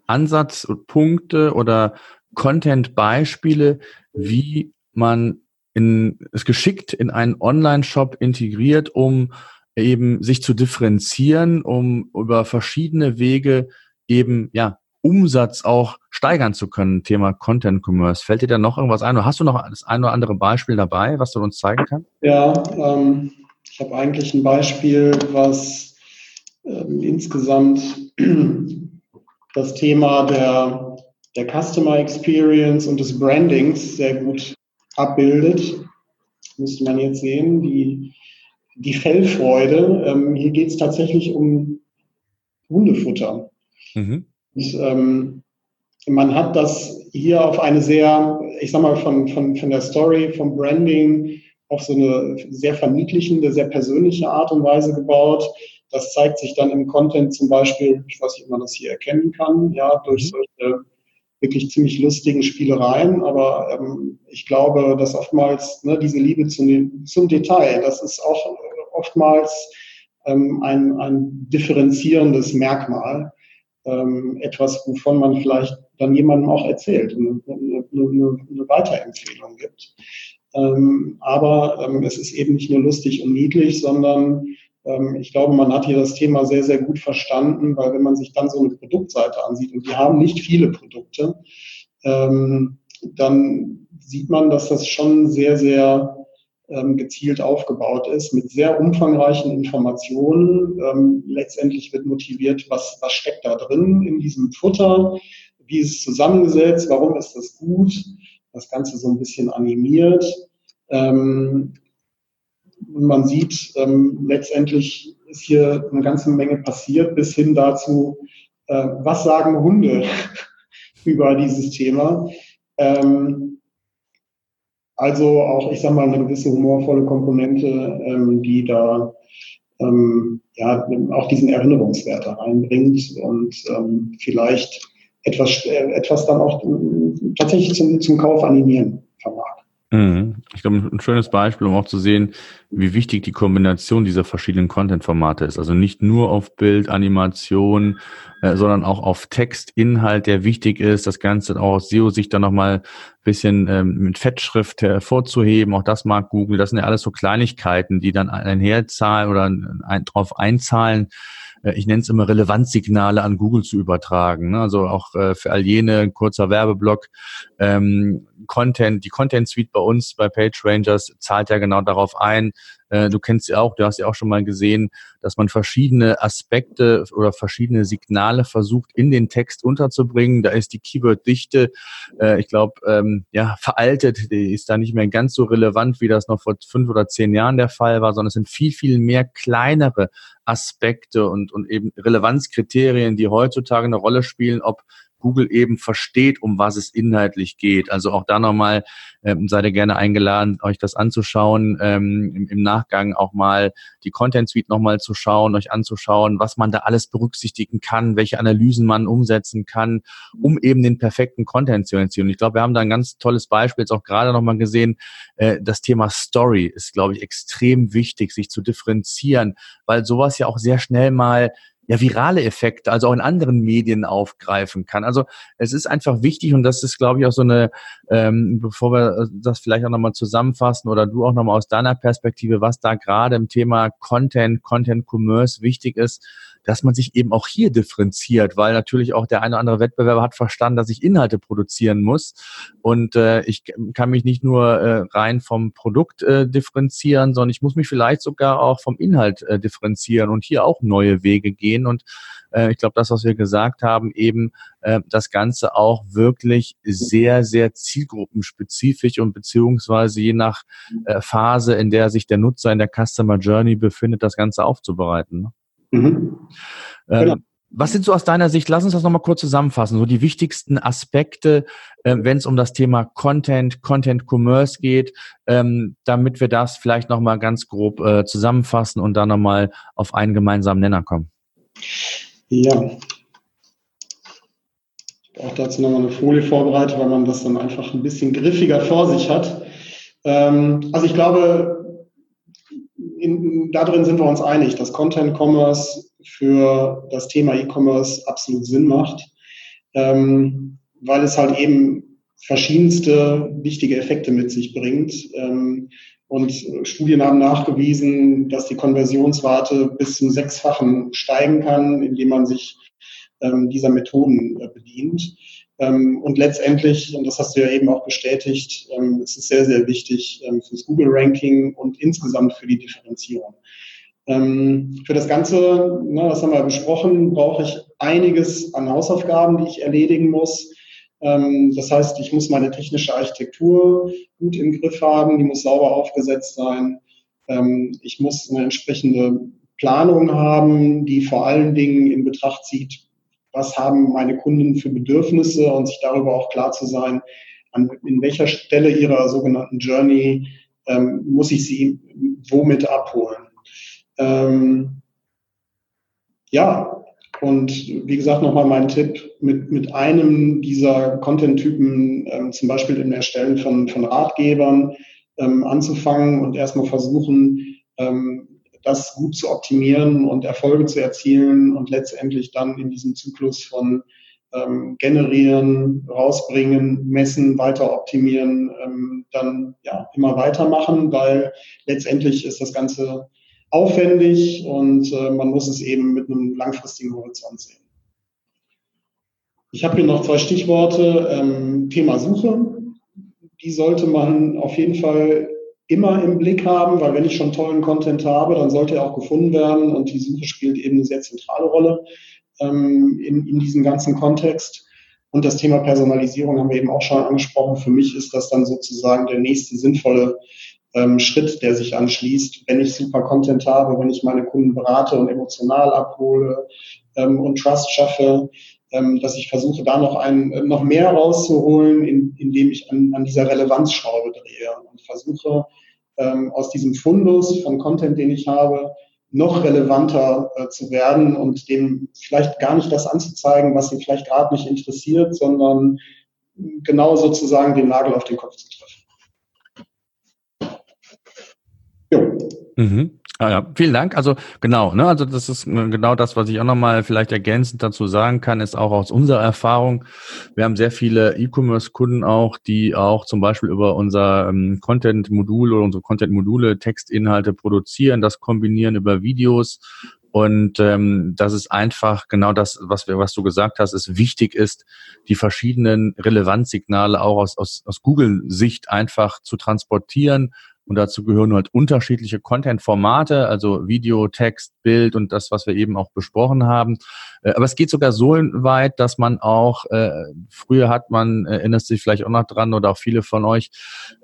Ansatzpunkte oder Content-Beispiele, wie man in, es geschickt in einen Online-Shop integriert, um eben sich zu differenzieren, um über verschiedene Wege eben ja Umsatz auch steigern zu können, Thema Content Commerce. Fällt dir da noch irgendwas ein? Hast du noch das ein oder andere Beispiel dabei, was du uns zeigen kannst? Ja, ähm, ich habe eigentlich ein Beispiel, was ähm, insgesamt [clears throat] das Thema der, der Customer Experience und des Brandings sehr gut abbildet. Müsste man jetzt sehen, die, die Fellfreude. Ähm, hier geht es tatsächlich um Hundefutter. Mhm. Und, ähm, man hat das hier auf eine sehr, ich sag mal, von, von, von der Story, vom Branding auf so eine sehr verniedlichende, sehr persönliche Art und Weise gebaut. Das zeigt sich dann im Content zum Beispiel, ich weiß nicht, ob man das hier erkennen kann, ja, durch mhm. solche wirklich ziemlich lustigen Spielereien. Aber ähm, ich glaube, dass oftmals ne, diese Liebe zum, zum Detail, das ist auch oftmals ähm, ein, ein differenzierendes Merkmal ähm, etwas, wovon man vielleicht dann jemandem auch erzählt eine, eine, eine Weiterempfehlung gibt. Ähm, aber ähm, es ist eben nicht nur lustig und niedlich, sondern ähm, ich glaube, man hat hier das Thema sehr, sehr gut verstanden, weil wenn man sich dann so eine Produktseite ansieht, und die haben nicht viele Produkte, ähm, dann sieht man, dass das schon sehr, sehr gezielt aufgebaut ist, mit sehr umfangreichen Informationen. Ähm, letztendlich wird motiviert, was, was steckt da drin in diesem Futter, wie ist es zusammengesetzt, warum ist das gut, das Ganze so ein bisschen animiert. Ähm, und man sieht, ähm, letztendlich ist hier eine ganze Menge passiert, bis hin dazu, äh, was sagen Hunde [laughs] über dieses Thema. Ähm, also auch, ich sage mal, eine gewisse humorvolle Komponente, ähm, die da ähm, ja auch diesen Erinnerungswert da reinbringt und ähm, vielleicht etwas, äh, etwas dann auch äh, tatsächlich zum, zum Kauf animieren vermag. Mhm. Ich glaube, ein schönes Beispiel, um auch zu sehen, wie wichtig die Kombination dieser verschiedenen Content-Formate ist. Also nicht nur auf Bild, Animation, äh, sondern auch auf Text, Inhalt, der wichtig ist. Das Ganze auch aus SEO-Sicht dann nochmal ein bisschen ähm, mit Fettschrift hervorzuheben. Auch das mag Google. Das sind ja alles so Kleinigkeiten, die dann einherzahlen oder drauf einzahlen, äh, ich nenne es immer Relevanzsignale an Google zu übertragen. Ne? Also auch äh, für all jene, kurzer Werbeblock, ähm, Content, die Content Suite bei uns bei Page Rangers zahlt ja genau darauf ein, äh, du kennst sie auch, du hast ja auch schon mal gesehen, dass man verschiedene Aspekte oder verschiedene Signale versucht, in den Text unterzubringen. Da ist die Keyword-Dichte, äh, ich glaube, ähm, ja, veraltet, die ist da nicht mehr ganz so relevant, wie das noch vor fünf oder zehn Jahren der Fall war, sondern es sind viel, viel mehr kleinere Aspekte und, und eben Relevanzkriterien, die heutzutage eine Rolle spielen, ob Google eben versteht, um was es inhaltlich geht. Also auch da nochmal ähm, seid ihr gerne eingeladen, euch das anzuschauen, ähm, im, im, Nachgang auch mal die Content Suite nochmal zu schauen, euch anzuschauen, was man da alles berücksichtigen kann, welche Analysen man umsetzen kann, um eben den perfekten Content zu erzielen. Ich glaube, wir haben da ein ganz tolles Beispiel jetzt auch gerade nochmal gesehen. Äh, das Thema Story ist, glaube ich, extrem wichtig, sich zu differenzieren, weil sowas ja auch sehr schnell mal ja, virale Effekte, also auch in anderen Medien aufgreifen kann. Also es ist einfach wichtig und das ist, glaube ich, auch so eine, ähm, bevor wir äh, das vielleicht auch nochmal zusammenfassen oder du auch nochmal aus deiner Perspektive, was da gerade im Thema Content, Content Commerce wichtig ist, dass man sich eben auch hier differenziert, weil natürlich auch der eine oder andere Wettbewerber hat verstanden, dass ich Inhalte produzieren muss. Und äh, ich kann mich nicht nur äh, rein vom Produkt äh, differenzieren, sondern ich muss mich vielleicht sogar auch vom Inhalt äh, differenzieren und hier auch neue Wege gehen. Und äh, ich glaube, das, was wir gesagt haben, eben äh, das Ganze auch wirklich sehr, sehr zielgruppenspezifisch und beziehungsweise je nach äh, Phase, in der sich der Nutzer in der Customer Journey befindet, das Ganze aufzubereiten. Ne? Mhm. Ähm, genau. Was sind so aus deiner Sicht, lass uns das nochmal kurz zusammenfassen, so die wichtigsten Aspekte, äh, wenn es um das Thema Content, Content Commerce geht, ähm, damit wir das vielleicht nochmal ganz grob äh, zusammenfassen und dann nochmal auf einen gemeinsamen Nenner kommen. Ja. Ich habe auch dazu nochmal eine Folie vorbereitet, weil man das dann einfach ein bisschen griffiger vor sich hat. Ähm, also ich glaube, in, da drin sind wir uns einig, dass Content Commerce für das Thema E-Commerce absolut Sinn macht, ähm, weil es halt eben verschiedenste wichtige Effekte mit sich bringt. Ähm, und Studien haben nachgewiesen, dass die Konversionsrate bis zum Sechsfachen steigen kann, indem man sich ähm, dieser Methoden äh, bedient. Ähm, und letztendlich, und das hast du ja eben auch bestätigt, ähm, es ist sehr, sehr wichtig ähm, fürs Google-Ranking und insgesamt für die Differenzierung. Ähm, für das Ganze, ne, das haben wir besprochen, brauche ich einiges an Hausaufgaben, die ich erledigen muss. Ähm, das heißt, ich muss meine technische Architektur gut im Griff haben, die muss sauber aufgesetzt sein. Ähm, ich muss eine entsprechende Planung haben, die vor allen Dingen in Betracht zieht, was haben meine Kunden für Bedürfnisse und sich darüber auch klar zu sein, an, in welcher Stelle ihrer sogenannten Journey ähm, muss ich sie womit abholen. Ähm, ja, und wie gesagt, nochmal mein Tipp, mit, mit einem dieser Content-Typen, ähm, zum Beispiel im Erstellen von, von Ratgebern, ähm, anzufangen und erstmal versuchen, ähm, das gut zu optimieren und Erfolge zu erzielen und letztendlich dann in diesem Zyklus von ähm, generieren, rausbringen, messen, weiter optimieren, ähm, dann ja immer weitermachen, weil letztendlich ist das Ganze aufwendig und äh, man muss es eben mit einem langfristigen Horizont sehen. Ich habe hier noch zwei Stichworte. Ähm, Thema Suche. Die sollte man auf jeden Fall immer im Blick haben, weil wenn ich schon tollen Content habe, dann sollte er auch gefunden werden und die Suche spielt eben eine sehr zentrale Rolle ähm, in, in diesem ganzen Kontext. Und das Thema Personalisierung haben wir eben auch schon angesprochen. Für mich ist das dann sozusagen der nächste sinnvolle ähm, Schritt, der sich anschließt, wenn ich super Content habe, wenn ich meine Kunden berate und emotional abhole ähm, und Trust schaffe, ähm, dass ich versuche, da noch ein, äh, noch mehr rauszuholen, in, indem ich an, an dieser Relevanzschraube drehe und versuche, ähm, aus diesem Fundus von Content, den ich habe, noch relevanter äh, zu werden und dem vielleicht gar nicht das anzuzeigen, was ihn vielleicht gerade nicht interessiert, sondern genau sozusagen den Nagel auf den Kopf zu treffen. Jo. Mhm. Ah, ja, vielen Dank. Also genau, ne, also das ist äh, genau das, was ich auch nochmal vielleicht ergänzend dazu sagen kann, ist auch aus unserer Erfahrung. Wir haben sehr viele E-Commerce-Kunden auch, die auch zum Beispiel über unser ähm, Content-Modul oder unsere Content-Module Textinhalte produzieren, das kombinieren über Videos und ähm, das ist einfach genau das, was wir, was du gesagt hast, ist wichtig ist, die verschiedenen Relevanzsignale auch aus, aus, aus Google-Sicht einfach zu transportieren und dazu gehören halt unterschiedliche Content-Formate, also Video, Text, Bild und das, was wir eben auch besprochen haben. Äh, aber es geht sogar so weit, dass man auch, äh, früher hat man, erinnert sich vielleicht auch noch dran oder auch viele von euch,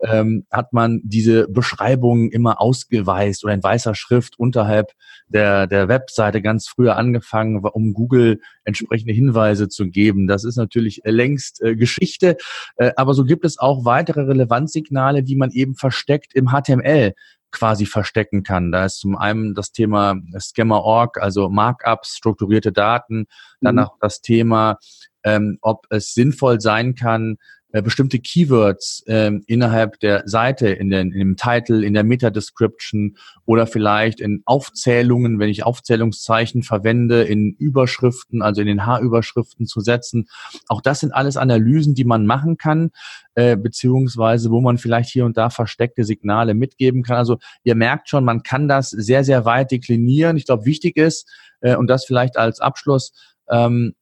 ähm, hat man diese Beschreibungen immer ausgeweist oder in weißer Schrift unterhalb der, der Webseite ganz früher angefangen, um Google entsprechende Hinweise zu geben. Das ist natürlich längst äh, Geschichte, äh, aber so gibt es auch weitere Relevanzsignale, die man eben versteckt im HTML quasi verstecken kann. Da ist zum einen das Thema Scammer.org, also Markups, strukturierte Daten, dann mhm. auch das Thema, ähm, ob es sinnvoll sein kann, äh, bestimmte Keywords ähm, innerhalb der Seite, in, den, in dem Titel, in der Meta-Description oder vielleicht in Aufzählungen, wenn ich Aufzählungszeichen verwende, in Überschriften, also in den H-Überschriften zu setzen. Auch das sind alles Analysen, die man machen kann, äh, beziehungsweise wo man vielleicht hier und da versteckte Signale mitgeben kann. Also ihr merkt schon, man kann das sehr, sehr weit deklinieren. Ich glaube, wichtig ist, äh, und das vielleicht als Abschluss, ähm,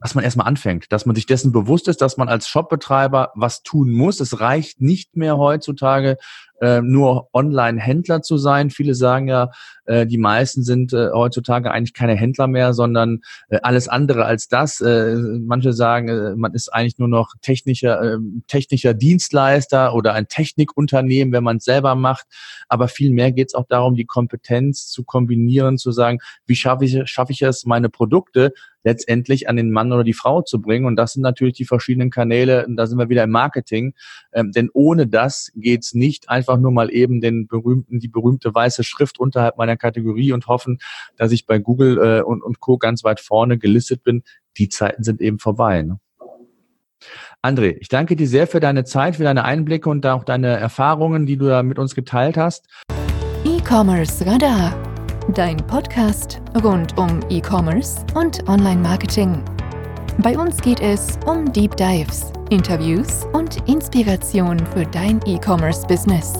dass man erstmal anfängt, dass man sich dessen bewusst ist, dass man als Shopbetreiber was tun muss. Es reicht nicht mehr heutzutage äh, nur Online-Händler zu sein. Viele sagen ja, äh, die meisten sind äh, heutzutage eigentlich keine Händler mehr, sondern äh, alles andere als das. Äh, manche sagen, äh, man ist eigentlich nur noch technischer, äh, technischer Dienstleister oder ein Technikunternehmen, wenn man es selber macht. Aber viel mehr geht es auch darum, die Kompetenz zu kombinieren, zu sagen, wie schaffe ich, schaffe ich es, meine Produkte letztendlich an den Mann oder die Frau zu bringen. Und das sind natürlich die verschiedenen Kanäle, da sind wir wieder im Marketing. Ähm, denn ohne das geht's nicht einfach nur mal eben den berühmten, die berühmte weiße Schrift unterhalb meiner Kategorie und hoffen, dass ich bei Google äh, und, und Co. ganz weit vorne gelistet bin. Die Zeiten sind eben vorbei. Ne? André, ich danke dir sehr für deine Zeit, für deine Einblicke und auch deine Erfahrungen, die du da mit uns geteilt hast. E-Commerce Radar, dein Podcast rund um E-Commerce und Online-Marketing. Bei uns geht es um Deep Dives, Interviews und Inspiration für dein E-Commerce-Business.